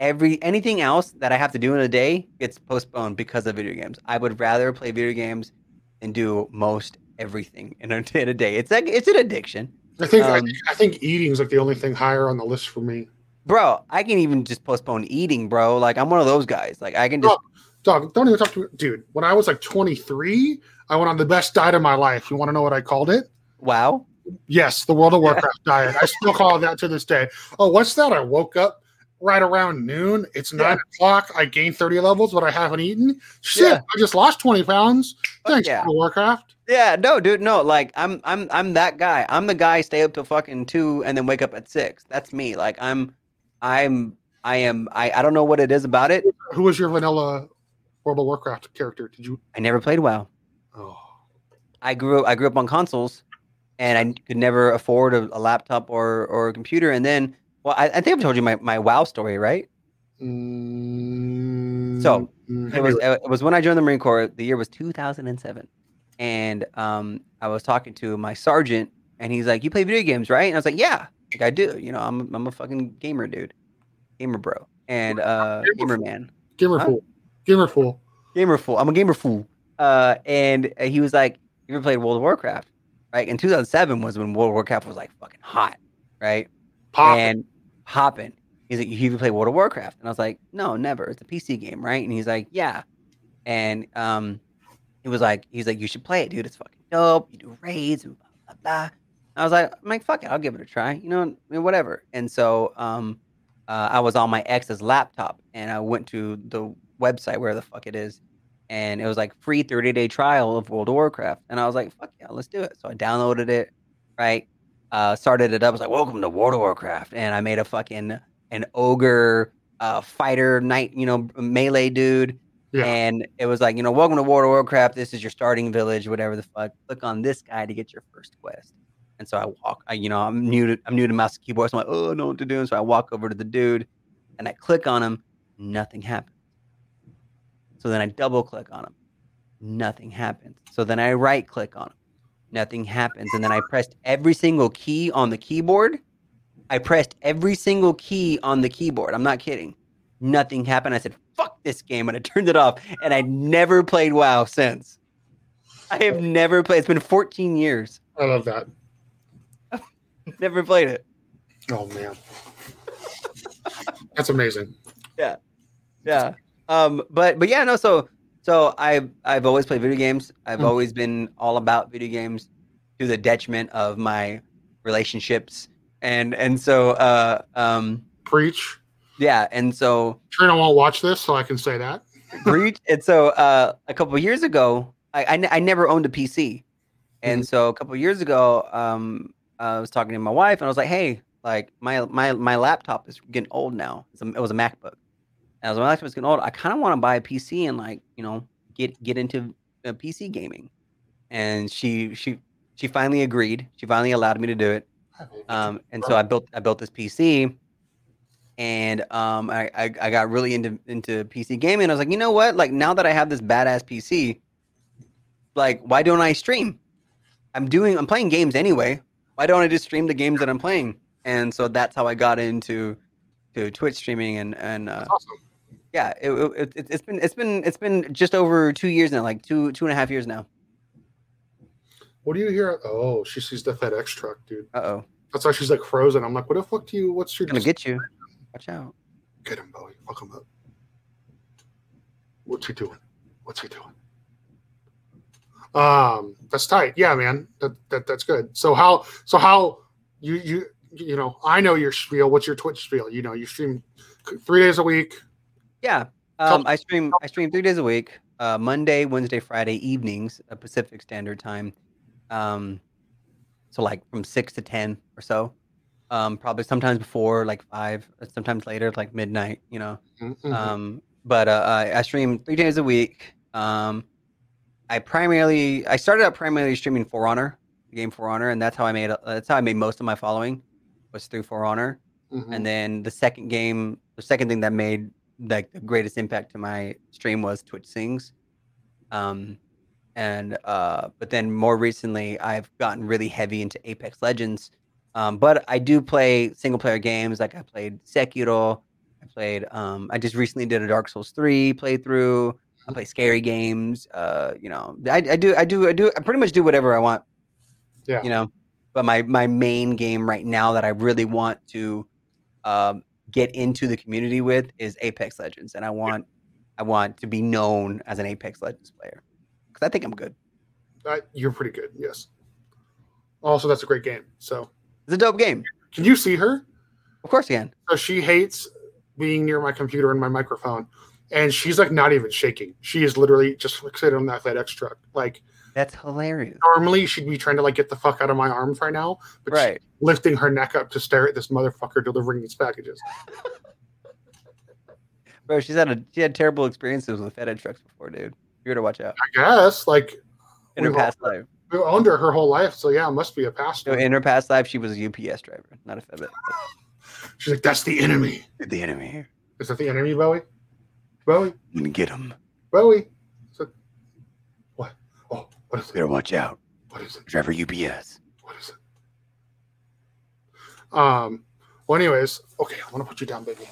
every anything else that I have to do in a day gets postponed because of video games. I would rather play video games than do most everything in a, in a day. It's like it's an addiction. I think I, Um, think I think eating is like the only thing higher on the list for me. Bro, I can even just postpone eating, bro. Like I'm one of those guys. Like I can just Dog, don't even talk to me, dude. When I was like 23, I went on the best diet of my life. You want to know what I called it? wow. Yes, the World of Warcraft diet. I still call it that to this day. Oh, what's that? I woke up right around noon. It's nine o'clock. I gained 30 levels, but I haven't eaten. Shit, Yeah. I just lost 20 pounds. Uh, Thanks, yeah. World of Warcraft. Yeah, no, dude, no. Like I'm I'm I'm that guy. I'm the guy stay up till fucking two and then wake up at six. That's me. Like I'm I'm I am I, I don't know what it is about it. Who was your vanilla World of Warcraft character? Did you? I never played WoW. Oh, I grew I grew up on consoles, and I could never afford a, a laptop or or a computer. And then, well, I, I think I've told you my, my WoW story, right? mm, So, It was it was when I joined the Marine Corps. The year was 2007, and um, I was talking to my sergeant, and he's like, "You play video games, right?" And I was like, "Yeah, like I do. You know, I'm I'm a fucking gamer, dude, gamer bro, and uh, gamer man." gamer huh? fool, gamer fool. gamer fool. I'm a gamer fool. Uh, and he was like, "You ever played World of Warcraft?" Right? In 2007 was when World of Warcraft was like fucking hot, right? Pop. And hopping. He's like, "You ever play World of Warcraft?" And I was like, "No, never. It's a PC game, right?" And he's like, "Yeah." And um, he was like, "He's like, you should play it, dude. It's fucking dope. You do raids and blah blah blah." I was like, "I'm like, fuck it, I'll give it a try. You know, I mean, whatever." And so um, uh, I was on my ex's laptop, and I went to the website where the fuck it is, and it was like free 30 day trial of World of Warcraft, and I was like, "Fuck yeah, let's do it." So I downloaded it, right? Uh, started it up. I was like, "Welcome to World of Warcraft," and I made a fucking an ogre uh, fighter knight, you know, melee dude. Yeah. And it was like, you know, welcome to World of Warcraft. This is your starting village, whatever the fuck. Click on this guy to get your first quest. And so I walk, I, you know, I'm new to I'm new to mouse and keyboard. So I'm like, oh, I know what to do. And so I walk over to the dude and I click on him, nothing happens. So then I double click on them. nothing happens. So then I right click on them. nothing happens. And then I pressed every single key on the keyboard. I pressed every single key on the keyboard. I'm not kidding. Nothing happened. I said, fuck this game. And I turned it off. And I never played WoW since. I have never played. It's been 14 years. I love that. Never played it. Oh man, that's amazing. Yeah. Yeah. Um, but but yeah, no, so so I've I've always played video games. I've Mm. always been all about video games to the detriment of my relationships. And and so uh um Preach. yeah, and so Trina won't watch this, so I can say that. preach. And so uh, a couple of years ago, I, I, I never owned a PC. And so a couple of years ago, um, I was talking to my wife and I was like, hey, like my my my laptop is getting old now. It's a, it was a MacBook. Was my laptop is getting old. I kind of want to buy a PC and like, you know, get get into uh, PC gaming. And she she she finally agreed. She finally allowed me to do it. Um, and so I built I built this PC, and um, I, I I got really into into PC gaming. I was like, you know what? Like now that I have this badass PC, like why don't I stream? I'm doing I'm playing games anyway. Why don't I just stream the games that I'm playing? And so that's how I got into to Twitch streaming and and uh, awesome. Yeah, it, it, it, it's been it's been it's been just over two years now, like two two and a half years now. What do you hear? Oh, she sees the FedEx truck, dude. Uh oh. That's why she's like frozen. I'm like, what the fuck do you? What's your? Gonna get you. Watch out. Get him, Bowie. Fuck him up. What's he doing? What's he doing? Um, that's tight. Yeah, man. That, that that's good. So how? So how? You you you know? I know your spiel. What's your Twitch spiel? You know, you stream three days a week. Yeah. Um, I stream. I stream three days a week. Uh, Monday, Wednesday, Friday evenings, uh, Pacific Standard Time. Um, so like from six to ten or so. Um, probably sometimes before like five, uh, sometimes later, like midnight. You know. Mhm. Um, but uh, I, I stream three days a week. Um, I primarily I started out primarily streaming For Honor, the game For Honor, and that's how I made that's how I made most of my following was through For Honor. Mhm. And then the second game, the second thing that made like the greatest impact to my stream was Twitch Sings. Um, and uh, but then more recently, I've gotten really heavy into Apex Legends. Um, but I do play single player games. Like I played Sekiro. I played. Um, I just recently did a Dark Souls three playthrough. I play scary games. Uh, you know, I, I do, I do, I do. I pretty much do whatever I want. Yeah. You know, but my my main game right now that I really want to um, get into the community with is Apex Legends, and I want I want to be known as an Apex Legends player because I think I'm good. Uh, you're pretty good. Yes. Also, that's a great game. So, It's a dope game. can you see her? Of course, you can. So she hates being near my computer and my microphone, and she's like not even shaking. She is literally just fixated on that FedEx truck. Like That's hilarious. normally, she'd be trying to like get the fuck out of my arms right now, but she's Right. lifting her neck up to stare at this motherfucker delivering these packages. Bro, she's had a she had terrible experiences with FedEx trucks before, dude. You better watch out. I guess like In her past life. we owned her her whole life, so yeah, it must be a past. No, in her past life, she was a UPS driver, not a FedEx. She's like, that's the enemy. The enemy Is that the enemy, Bowie? Bowie? Get him. Bowie? Is it- What? Oh, what is it? Better watch out. What is it? Driver UPS. What is it? Um. Well, anyways, okay, I want to put you down, baby.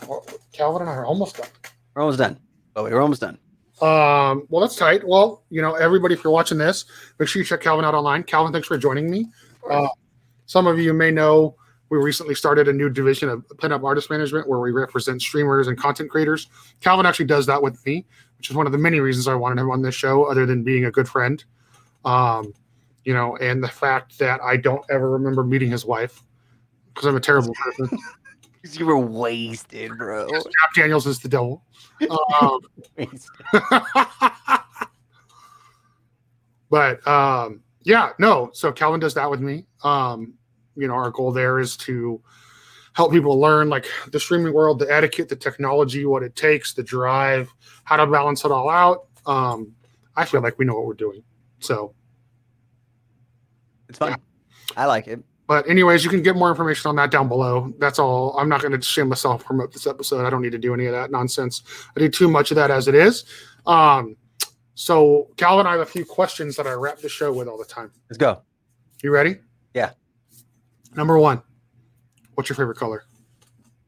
Calvin and I are almost done. We're almost done. Oh, we're almost done. Um. Well, that's tight. Well, you know, everybody, if you're watching this, make sure you check Calvin out online. Calvin, thanks for joining me. Uh, some of you may know we recently started a new division of pinup artist management where we represent streamers and content creators. Calvin actually does that with me, which is one of the many reasons I wanted him on this show, other than being a good friend. Um, you know, and the fact that I don't ever remember meeting his wife because I'm a terrible person. Because you were wasted, bro. Jack Daniels is the devil. Um, but um, yeah, no. So Calvin does that with me. Um, you know, our goal there is to help people learn like the streaming world, the etiquette, the technology, what it takes, the drive, how to balance it all out. Um, I feel like we know what we're doing. So, It's fun. I like it. but anyways, you can get more information on that down below. That's all. I'm not going to shameless self promote this episode. I don't need to do any of that nonsense. I do too much of that as it is. Um, so Calvin, I have a few questions that I wrap the show with all the time. Let's go. You ready? Yeah. Number one, what's your favorite color?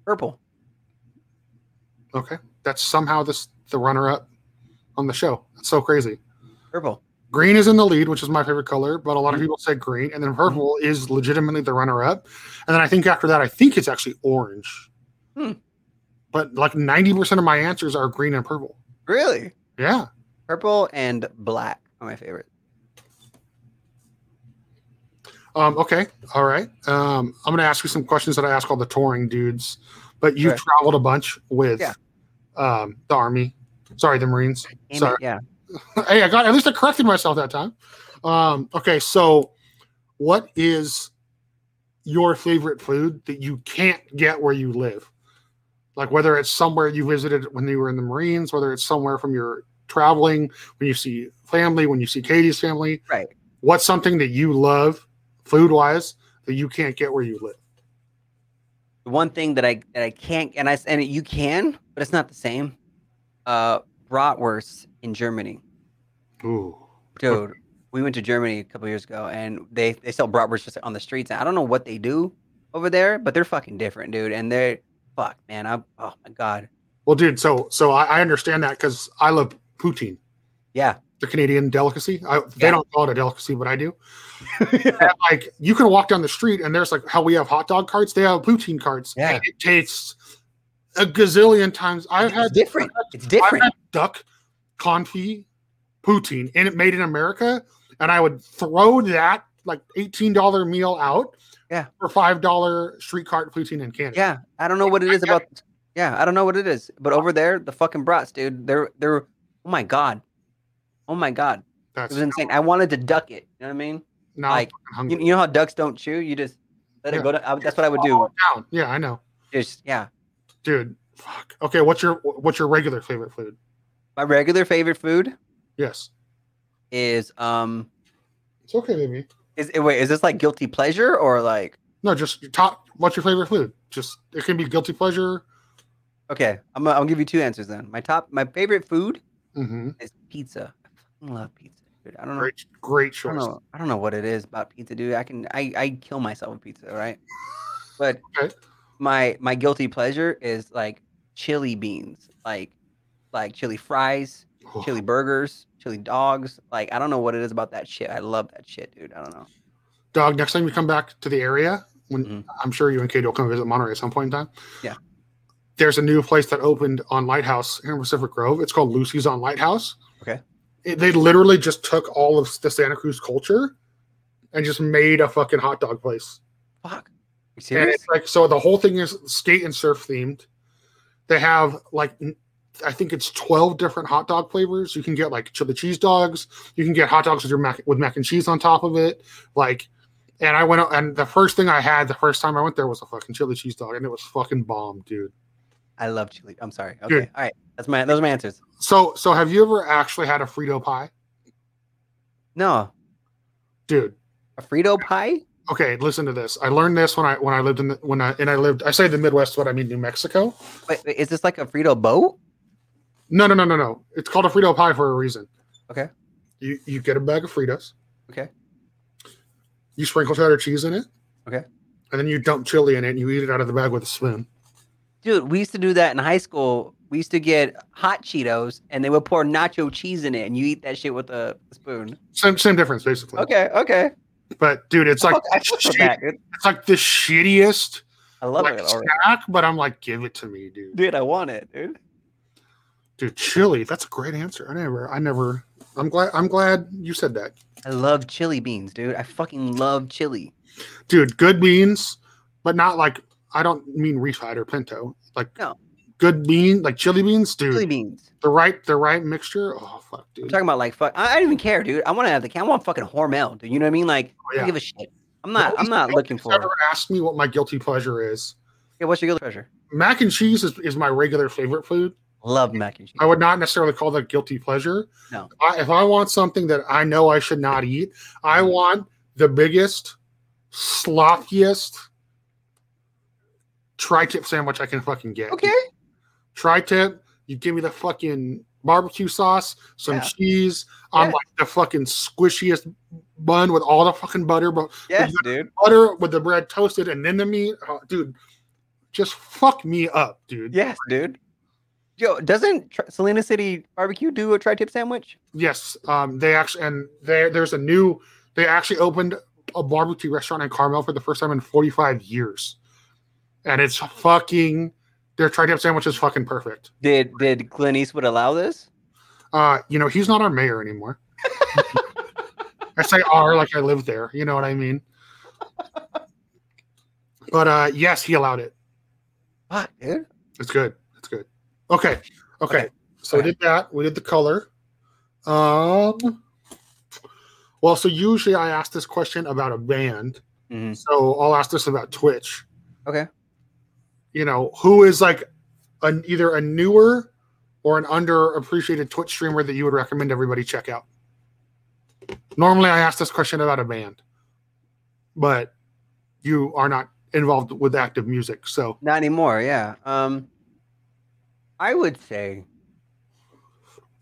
Purple. Okay, that's somehow this the runner-up on the show. That's so crazy. Purple. Green is in the lead, which is my favorite color, but a lot of people say green, and then purple is legitimately the runner-up. And then I think after that, I think it's actually orange. Hmm. But like ninety percent of my answers are green and purple. Really? Yeah. Purple and black are my favorite. Um, okay. All right. Um, I'm going to ask you some questions that I ask all the touring dudes, but you've Okay. traveled a bunch with Yeah. um, the Army. Sorry, the Marines. It, Sorry. Yeah. Hey, I got at least I corrected myself that time. Um, okay, so what is your favorite food that you can't get where you live? Like whether it's somewhere you visited when you were in the Marines, whether it's somewhere from your traveling, when you see family, when you see Katie's family. Right. What's something that you love food wise that you can't get where you live? The one thing that I that I can't and I and you can, but it's not the same. Uh, bratwurst in Germany, Ooh. dude. We went to Germany a couple years ago, and they they sell bratwurst just on the streets. And I don't know what they do over there, but they're fucking different, dude. And they're fuck, man. I oh my god. Well, dude, so so I, I understand that because I love poutine. Yeah. the Canadian delicacy. I, They Yeah. don't call it a delicacy, but I do. And, like you can walk down the street and there's like how we have hot dog carts. They have poutine carts. Yeah. and it tastes a gazillion times. I've it's had different. It's I've different. had duck confit poutine and it made in America, and I would throw that like eighteen dollar meal out. Yeah. For five dollar street cart poutine in Canada. Yeah, I don't know what it is about. Yeah, I don't know what it is, but over there, the fucking brats, dude, they're they're. Oh my god, oh my god, it That's was insane. I wanted to duck it. You know what I mean? now like, You, you know how ducks don't chew? You just let Yeah. it go. To, I, that's what I would do. down. Yeah, I know. Just yeah. Dude. Fuck. Okay, what's your what's your regular favorite food? My regular favorite food Yes. is um It's okay, baby. is eh, wait is this like guilty pleasure or like No, just your top what's your favorite food? Just it can be guilty pleasure. okay I'm gonna, I'll give you two answers then. My top my favorite food Mm-hmm. is pizza. I fucking love pizza, dude. I don't know. Great great I don't choice. know. I don't know what it is about pizza, dude. I can I I kill myself with pizza, right? But Okay. my my guilty pleasure is like chili beans, like like chili fries, chili burgers, chili dogs. Like I don't know what it is about that shit. I love that shit, dude. I don't know. Dog, next time you come back to the area, when Mhm. I'm sure you and Kate will come visit Monterey at some point in time. Yeah. There's a new place that opened on Lighthouse here in Pacific Grove. It's called Lucy's on Lighthouse. Okay. It, they literally just took all of the Santa Cruz culture and just made a fucking hot dog place. Fuck. You And it's like so the whole thing is skate and surf themed. They have like I think it's 12 different hot dog flavors. You can get like chili cheese dogs. You can get hot dogs with your mac with mac and cheese on top of it. Like and I went out and the first thing I had the first time I went there was a fucking chili cheese dog and it was fucking bomb, dude. I love chili. I'm sorry. Okay. Dude. All right. That's my those are my answers. So so have you ever actually had a Frito pie? No. Dude, A Frito pie? okay, listen to this. I learned this when I when I lived in the, when I and I lived I say the Midwest, but I mean New Mexico. Wait, wait, is this like a Frito boat? No, no, no, no, no. It's called a Frito pie for a reason. Okay. You you get a bag of Fritos. Okay. You sprinkle cheddar cheese in it. Okay. And then you dump chili in it and you eat it out of the bag with a spoon. Dude, we used to do that in high school. We used to get hot Cheetos and they would pour nacho cheese in it and you eat that shit with a spoon. Same same difference basically. Okay, okay. But dude, it's like shit- dude. it's like the shittiest I love like it already. snack, but I'm like, give it to me, dude. Dude, I want it, dude. Dude, chili. That's a great answer. I never, I never. I'm glad. I'm glad you said that, I love chili beans, dude. I fucking love chili. dude. Good beans, but not like I don't mean refried or pinto. Like No. good bean, like chili beans, dude. Chili beans. The right, the right mixture. Oh fuck, I'm dude. talking about like fuck. I, I don't even care, dude. I want to have the. Can. I want fucking Hormel, dude. You know what I mean? Like, oh, I yeah. don't give a shit. I'm not. I'm not looking for. Ever asked me what my guilty pleasure is? Yeah, what's your guilty pleasure? Mac and cheese is, is my regular favorite food. Love mac and cheese. I would not necessarily call that guilty pleasure. No. I, if I want something that I know I should not eat, I Mm-hmm. want the biggest, sloppiest tri-tip sandwich I can fucking get. Okay. Tri-tip, you give me the fucking barbecue sauce, some Yeah. cheese. I'm Yeah. like the fucking squishiest bun with all the fucking butter, but Yes, dude. butter with the bread toasted and then the meat. Oh, dude, just fuck me up, dude. Yes, dude. Yo, doesn't Tri- Salinas City Barbecue do a tri-tip sandwich? Yes, um, they actually and there there's a new. They actually opened a barbecue restaurant in Carmel for the first time in 45 years, and it's fucking. Their tri-tip sandwich is fucking perfect. Did did Clint Eastwood allow this? Uh, you know he's not our mayor anymore. I say "our" like I live there. You know what I mean? But uh, yes, he allowed it. What, dude. It's good. Okay. Okay. Okay. So we did that. We did the color. Um. Well, so usually I ask this question about a band. Mhm. So I'll ask this about Twitch. Okay. You know, who is like an either a newer or an underappreciated Twitch streamer that you would recommend everybody check out? Normally, I ask this question about a band, but you are not involved with active music, so Not anymore. Yeah. Um, I would say.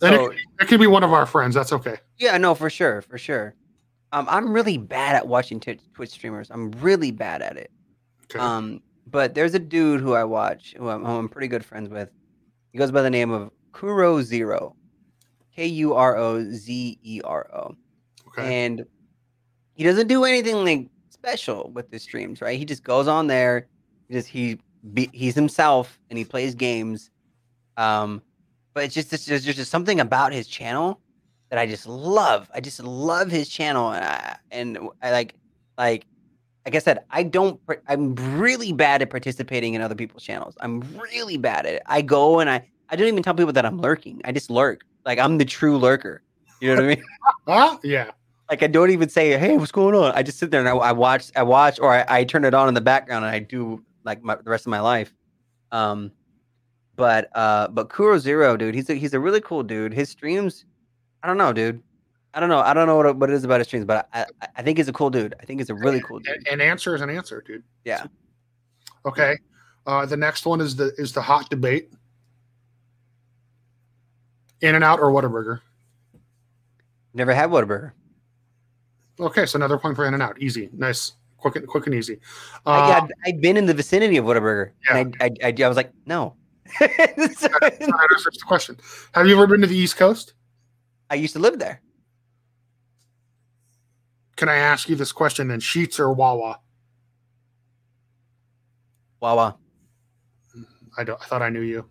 and So, it, it could be one of our friends. That's okay. yeah, no, for sure, for sure. Um, I'm really bad at watching Twitch Twitch streamers. I'm really bad at it. Okay. Um, but there's a dude who I watch who I'm, who I'm pretty good friends with. He goes by the name of Kuro Zero. K U R O Z E R O. And he doesn't do anything like special with his streams, right? He just goes on there, he just he be, he's himself and he plays games. Um, but it's just there's just, just something about his channel that I just love. I just love his channel, and I, and I like like like I said, I don't. I'm really bad at participating in other people's channels. I'm really bad at it. I go and I I don't even tell people that I'm lurking. I just lurk. Like I'm the true lurker. You know what I mean? Huh? Yeah. Like I don't even say, "Hey, what's going on?" I just sit there and I, I watch, I watch, or I, I turn it on in the background and I do like my, the rest of my life. Um, but uh, but Kuro Zero, dude, he's a, he's a really cool dude. His streams, I don't know, dude. I don't know. I don't know what, what it is about his streams, but I, I, I think he's a cool dude. I think he's a really cool dude. An, an answer is an answer, dude. Yeah. Okay. Uh, the next one is the is the hot debate. In and out or Whataburger. Never had Whataburger. Okay, so another point for In and Out. Easy, nice, quick, and quick and easy. I, Uh, I'd, I'd been in the vicinity of Whataburger, and I, I, I, I was like, no. Answers the question. Have you ever been to the East Coast? I used to live there. Can I ask you this question in Sheetz or Wawa? Wawa. I don't. I thought I knew you.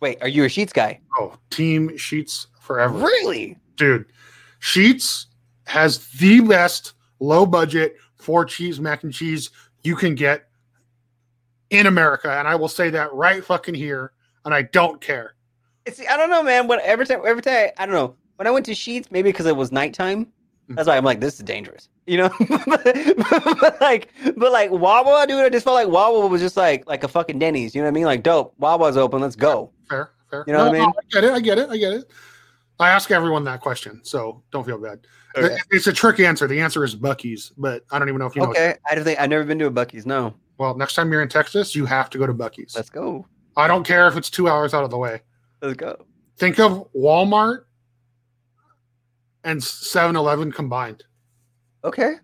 Wait, are you a Sheetz guy? Oh, Team Sheetz forever. Really? dude. Sheetz has the best low budget four cheese mac and cheese you can get in America, and I will say that right fucking here, and I don't care. See, I don't know, man. When every time, every time, I don't know. When I went to Sheetz, maybe because it was nighttime. Mm-hmm. That's why I'm like, this is dangerous, you know. but, but like, but like Wawa, dude, I just felt like Wawa was just like like a fucking Denny's. You know what I mean? Like, dope. Wawa's open. Let's go. Fair, fair. You know what I mean? I get it. I get it. I get it. I ask everyone that question, so don't feel bad. Okay. It's a trick answer. The answer is Buc-ee's, but I don't even know if you know. Okay, I don't think I've never been to a Buc-ee's. No, Well, next time you're in Texas, you have to go to Buc-ee's. let's go. I don't care if it's two hours out of the way. Let's go. Think of Walmart and 7-Eleven combined. Okay.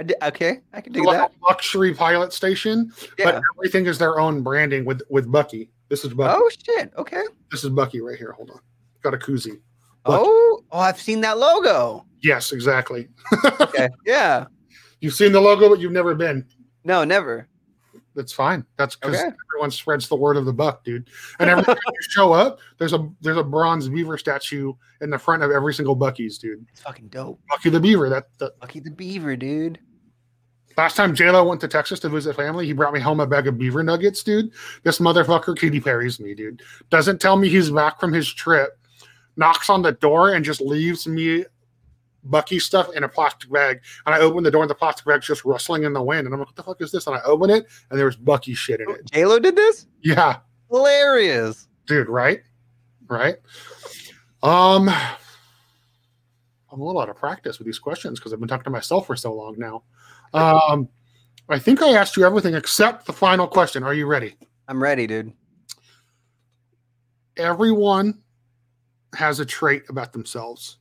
I di- okay, I can do that. luxury pilot station, Yeah. but everything is their own branding with with Buc-ee. This is Buc-ee. Oh shit. Okay. This is Buc-ee right here. Hold on, got a koozie. Buc-ee. Oh, oh, I've seen that logo. Yes, exactly. Okay. yeah. You've seen the logo, but you've never been. No, never. That's fine. That's because Okay. everyone spreads the word of the buck, dude. And every time you show up, there's a there's a bronze beaver statue in the front of every single Buc-ee's, dude. It's fucking dope. Buc-ee the beaver. That, that Lucky the Beaver, dude. last time J Lo went to Texas to visit family, he brought me home a bag of beaver nuggets, dude. This motherfucker Katy Perry's me, dude. Doesn't tell me he's back from his trip, knocks on the door and just leaves me Buc-ee stuff in a plastic bag. And I open the door and the plastic bag's just rustling in the wind. And I'm like, what the fuck is this? And I open it and there was Buc-ee shit in it. J Lo did this. Yeah, Hilarious. dude, right? Right? Um I'm a little out of practice with these questions because I've been talking to myself for so long now. Um I think I asked you everything except the final question. Are you ready? I'm ready, dude. everyone has a trait about themselves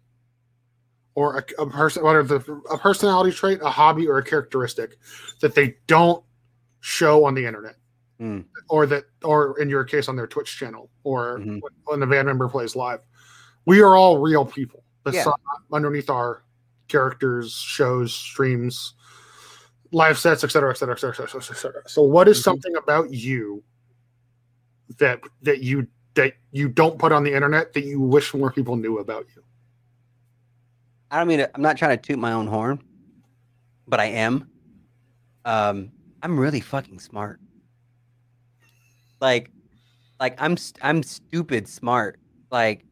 or a, a person whether the a personality trait a hobby or a characteristic that they don't show on the internet Hmm. or that or in your case on their twitch channel or Mhm. when, when the band member plays live we are all real people Yeah. underneath our characters shows streams live sets etc etc etc etc so what is Mhm. something about you that that you that you don't put on the internet that you wish more people knew about you I don't mean to, I'm not trying to toot my own horn, but I am. Um, I'm really fucking smart. Like, like I'm I'm stupid smart. Like,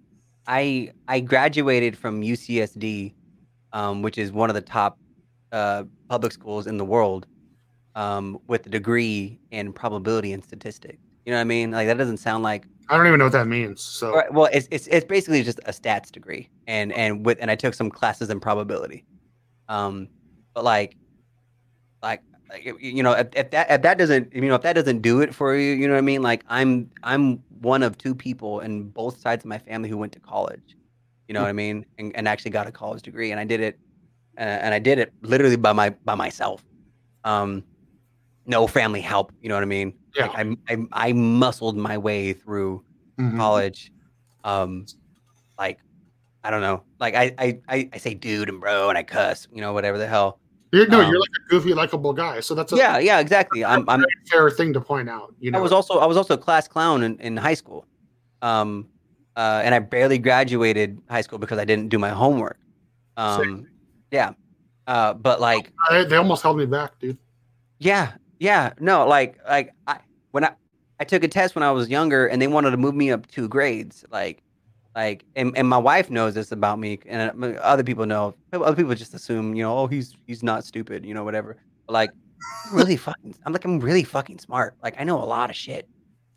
I I graduated from UCSD, um, which is one of the top uh, public schools in the world, um, with a degree in probability and statistics. You know what I mean? Like that doesn't sound like i don't even know what that means so. Right, well, it's, it's it's basically just a stats degree, and and with and I took some classes in probability, um, but like, like like, you- know, if, if that if that doesn't you know if that doesn't do it for you, you know what I mean? Like I'm I'm one of two people in both sides of my family who went to college, you know what I mean, and, and actually got a college degree, and I did it, uh, and I did it literally by my by myself, um, no family help, you know what I mean? Yeah. Like I I I muscled my way through Mhm. college um like I don't know, like I I I, I say dude and bro and I cuss, you know, whatever the hell. You're, no, Um, you're like a goofy, likable guy. So that's a Yeah, yeah, exactly. I'm I'm fair thing to point out. You know, I was also I was also a class clown in, in high school, um, uh, and I barely graduated high school because I didn't do my homework. Um, yeah, uh, but like they, they almost held me back, dude. yeah, yeah, no, like like I when I I took a test when I was younger, and they wanted to move me up two grades, like like and, and my wife knows this about me, and uh, other people know. Other people just assume, you know, oh he's he's not stupid, you know, whatever. But like I'm really fucking, I'm like I'm really fucking smart. Like I know a lot of shit,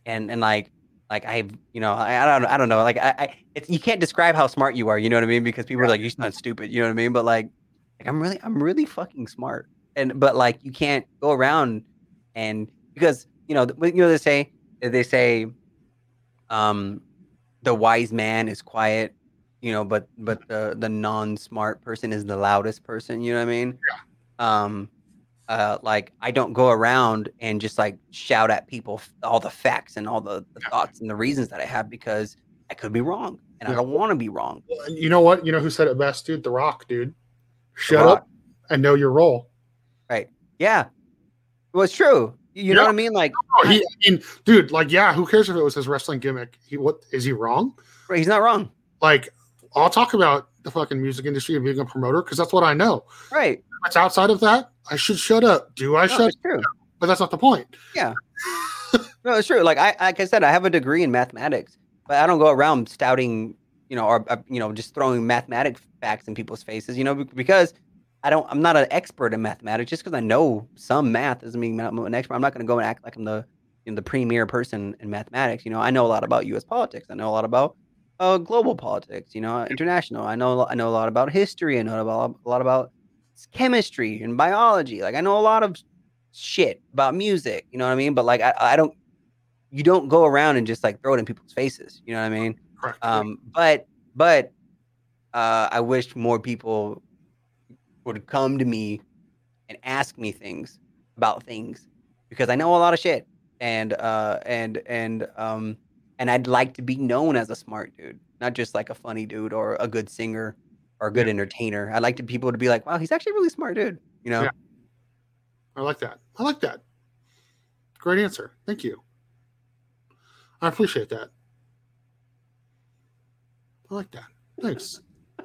and and like like I, you know, I, I don't I don't know. Like I, I it's, you can't describe how smart you are. You know what I mean? Because people are like, you're not stupid. You know what I mean? But like, like I'm really I'm really fucking smart. And but like you can't go around and because you know you know they say they say um the wise man is quiet you know but but the the non-smart person is the loudest person you know what i mean yeah. um uh like i don't go around and just like shout at people all the facts and all the, the Yeah. thoughts and the reasons that i have because i could be wrong and i don't want to be wrong you know what? You know who said it best, dude? The Rock, dude. Shut Rock. up and know your role. Right. Yeah well it's true you know what i mean like he, I mean, dude, like, yeah, who cares if it was his wrestling gimmick? He, what is he wrong? Right, he's not wrong Like, I'll talk about the fucking music industry and being a promoter because that's what I know. right If it's outside of that, I should shut up. Do I no, shut? true But that's not the point. Yeah. no, it's true. Like I, like I said, I have a degree in mathematics, but I don't go around stouting, you know, or uh, you know, just throwing mathematic facts in people's faces, you know, because I don't. I'm not an expert in mathematics. Just because I know some math doesn't mean I'm an expert. I'm not going to go and act like I'm the, you know, the premier person in mathematics. You know, I know a lot about U.S. politics. I know a lot about uh, global politics. You know, international. I know. a I know a lot about history. I know about a lot about chemistry and biology. Like I know a lot of shit about music. You know what I mean? But like I, I don't you don't go around and just like throw it in people's faces. You know what I mean? Correct. Um, but but uh, I wish more people would come to me and ask me things about things because I know a lot of shit and uh, and and um, and I'd like to be known as a smart dude, not just like a funny dude or a good singer or a good Yeah. entertainer. I'd like to people to be like, wow, he's actually a really smart dude. You know? Yeah. I like that. I like that. Great answer. Thank you. I appreciate that. I like that. Thanks.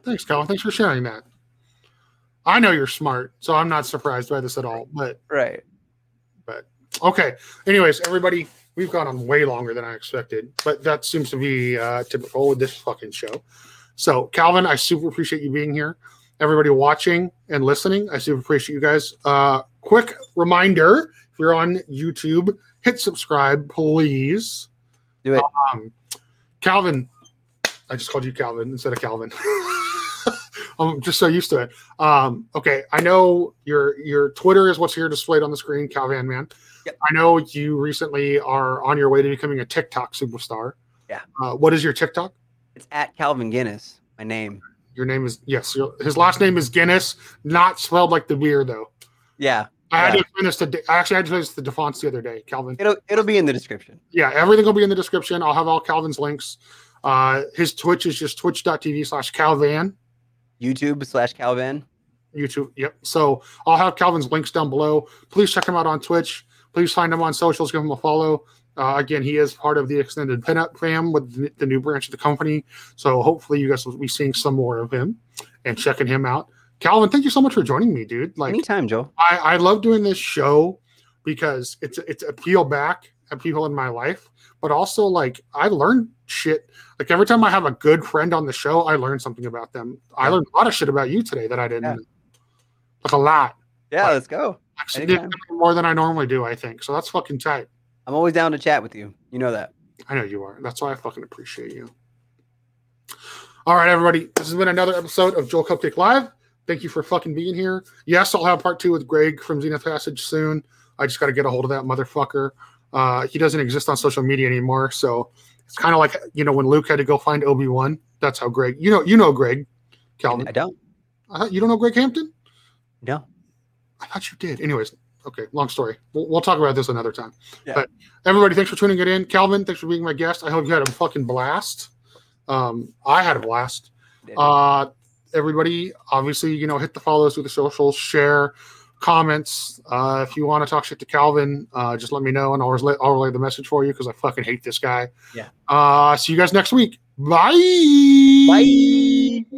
Thanks, Colin. Thanks for sharing that. I know you're smart, so I'm not surprised by this at all. But Right. But okay. Anyways, everybody, we've gone on way longer than I expected, but that seems to be uh, typical with this fucking show. So, Calvin, I super appreciate you being here. Everybody watching and listening, I super appreciate you guys. Uh, quick reminder: if you're on YouTube, hit subscribe, please. Do it. Um, Calvin, I just called you Calvin instead of Calvin. I'm just so used to it. Um, okay, I know your your Twitter is what's here displayed on the screen, Calvin Man. Yep. I know you recently are on your way to becoming a TikTok superstar. Yeah. Uh, what is your TikTok? It's at Calvin Guinness, my name. Your name is yes. Your, his last name is Guinness, not spelled like the beer though. Yeah. I had Yeah. to explain this to. I actually had to explain this to Defonce the other day, Calvin. It'll it'll be in the description. yeah, everything will be in the description. I'll have all Calvin's links. Uh, his Twitch is just twitch.tv slash Calvan. YouTube slash Calvin. YouTube. Yep. So I'll have Calvin's links down below. Please check him out on Twitch. Please find him on socials. Give him a follow. Uh, again, he is part of the extended pinup fam with the, the new branch of the company. So hopefully you guys will be seeing some more of him and checking him out. Calvin, thank you so much for joining me, dude. Like Anytime, Joe. I, I love doing this show because it's it's a peel back at people in my life, but also like I learn shit. Like every time I have a good friend on the show, I learn something about them. I learned a lot of shit about you today that I didn't Yeah. like a lot. Yeah, Right. let's go. Actually, more than I normally do. I think so. That's fucking tight. I'm always down to chat with you. You know that. I know you are. That's why I fucking appreciate you. All right, everybody. This has been another episode of Joel Cupcake Live. Thank you for fucking being here. Yes, I'll have part two with Greg from Zenith Passage soon. I just got to get a hold of that motherfucker. Uh, he doesn't exist on social media anymore, so it's kind of like you know when Luke had to go find Obi Wan. That's how Greg. You know, you know Greg, Calvin. I don't. Thought- you don't know Greg Hampton? No. I thought you did. Anyways, okay, long story. We'll, we'll talk about this another time. Yeah. But everybody, thanks for tuning it in. Calvin, thanks for being my guest. I hope you had a fucking blast. Um, I had a blast. Uh, everybody, obviously, you know, hit the follows through the socials, share, comments. Uh, if you want to talk shit to Calvin, uh, just let me know, and I'll relay, I'll relay the message for you because I fucking hate this guy. Yeah. Uh, see you guys next week. Bye. Bye.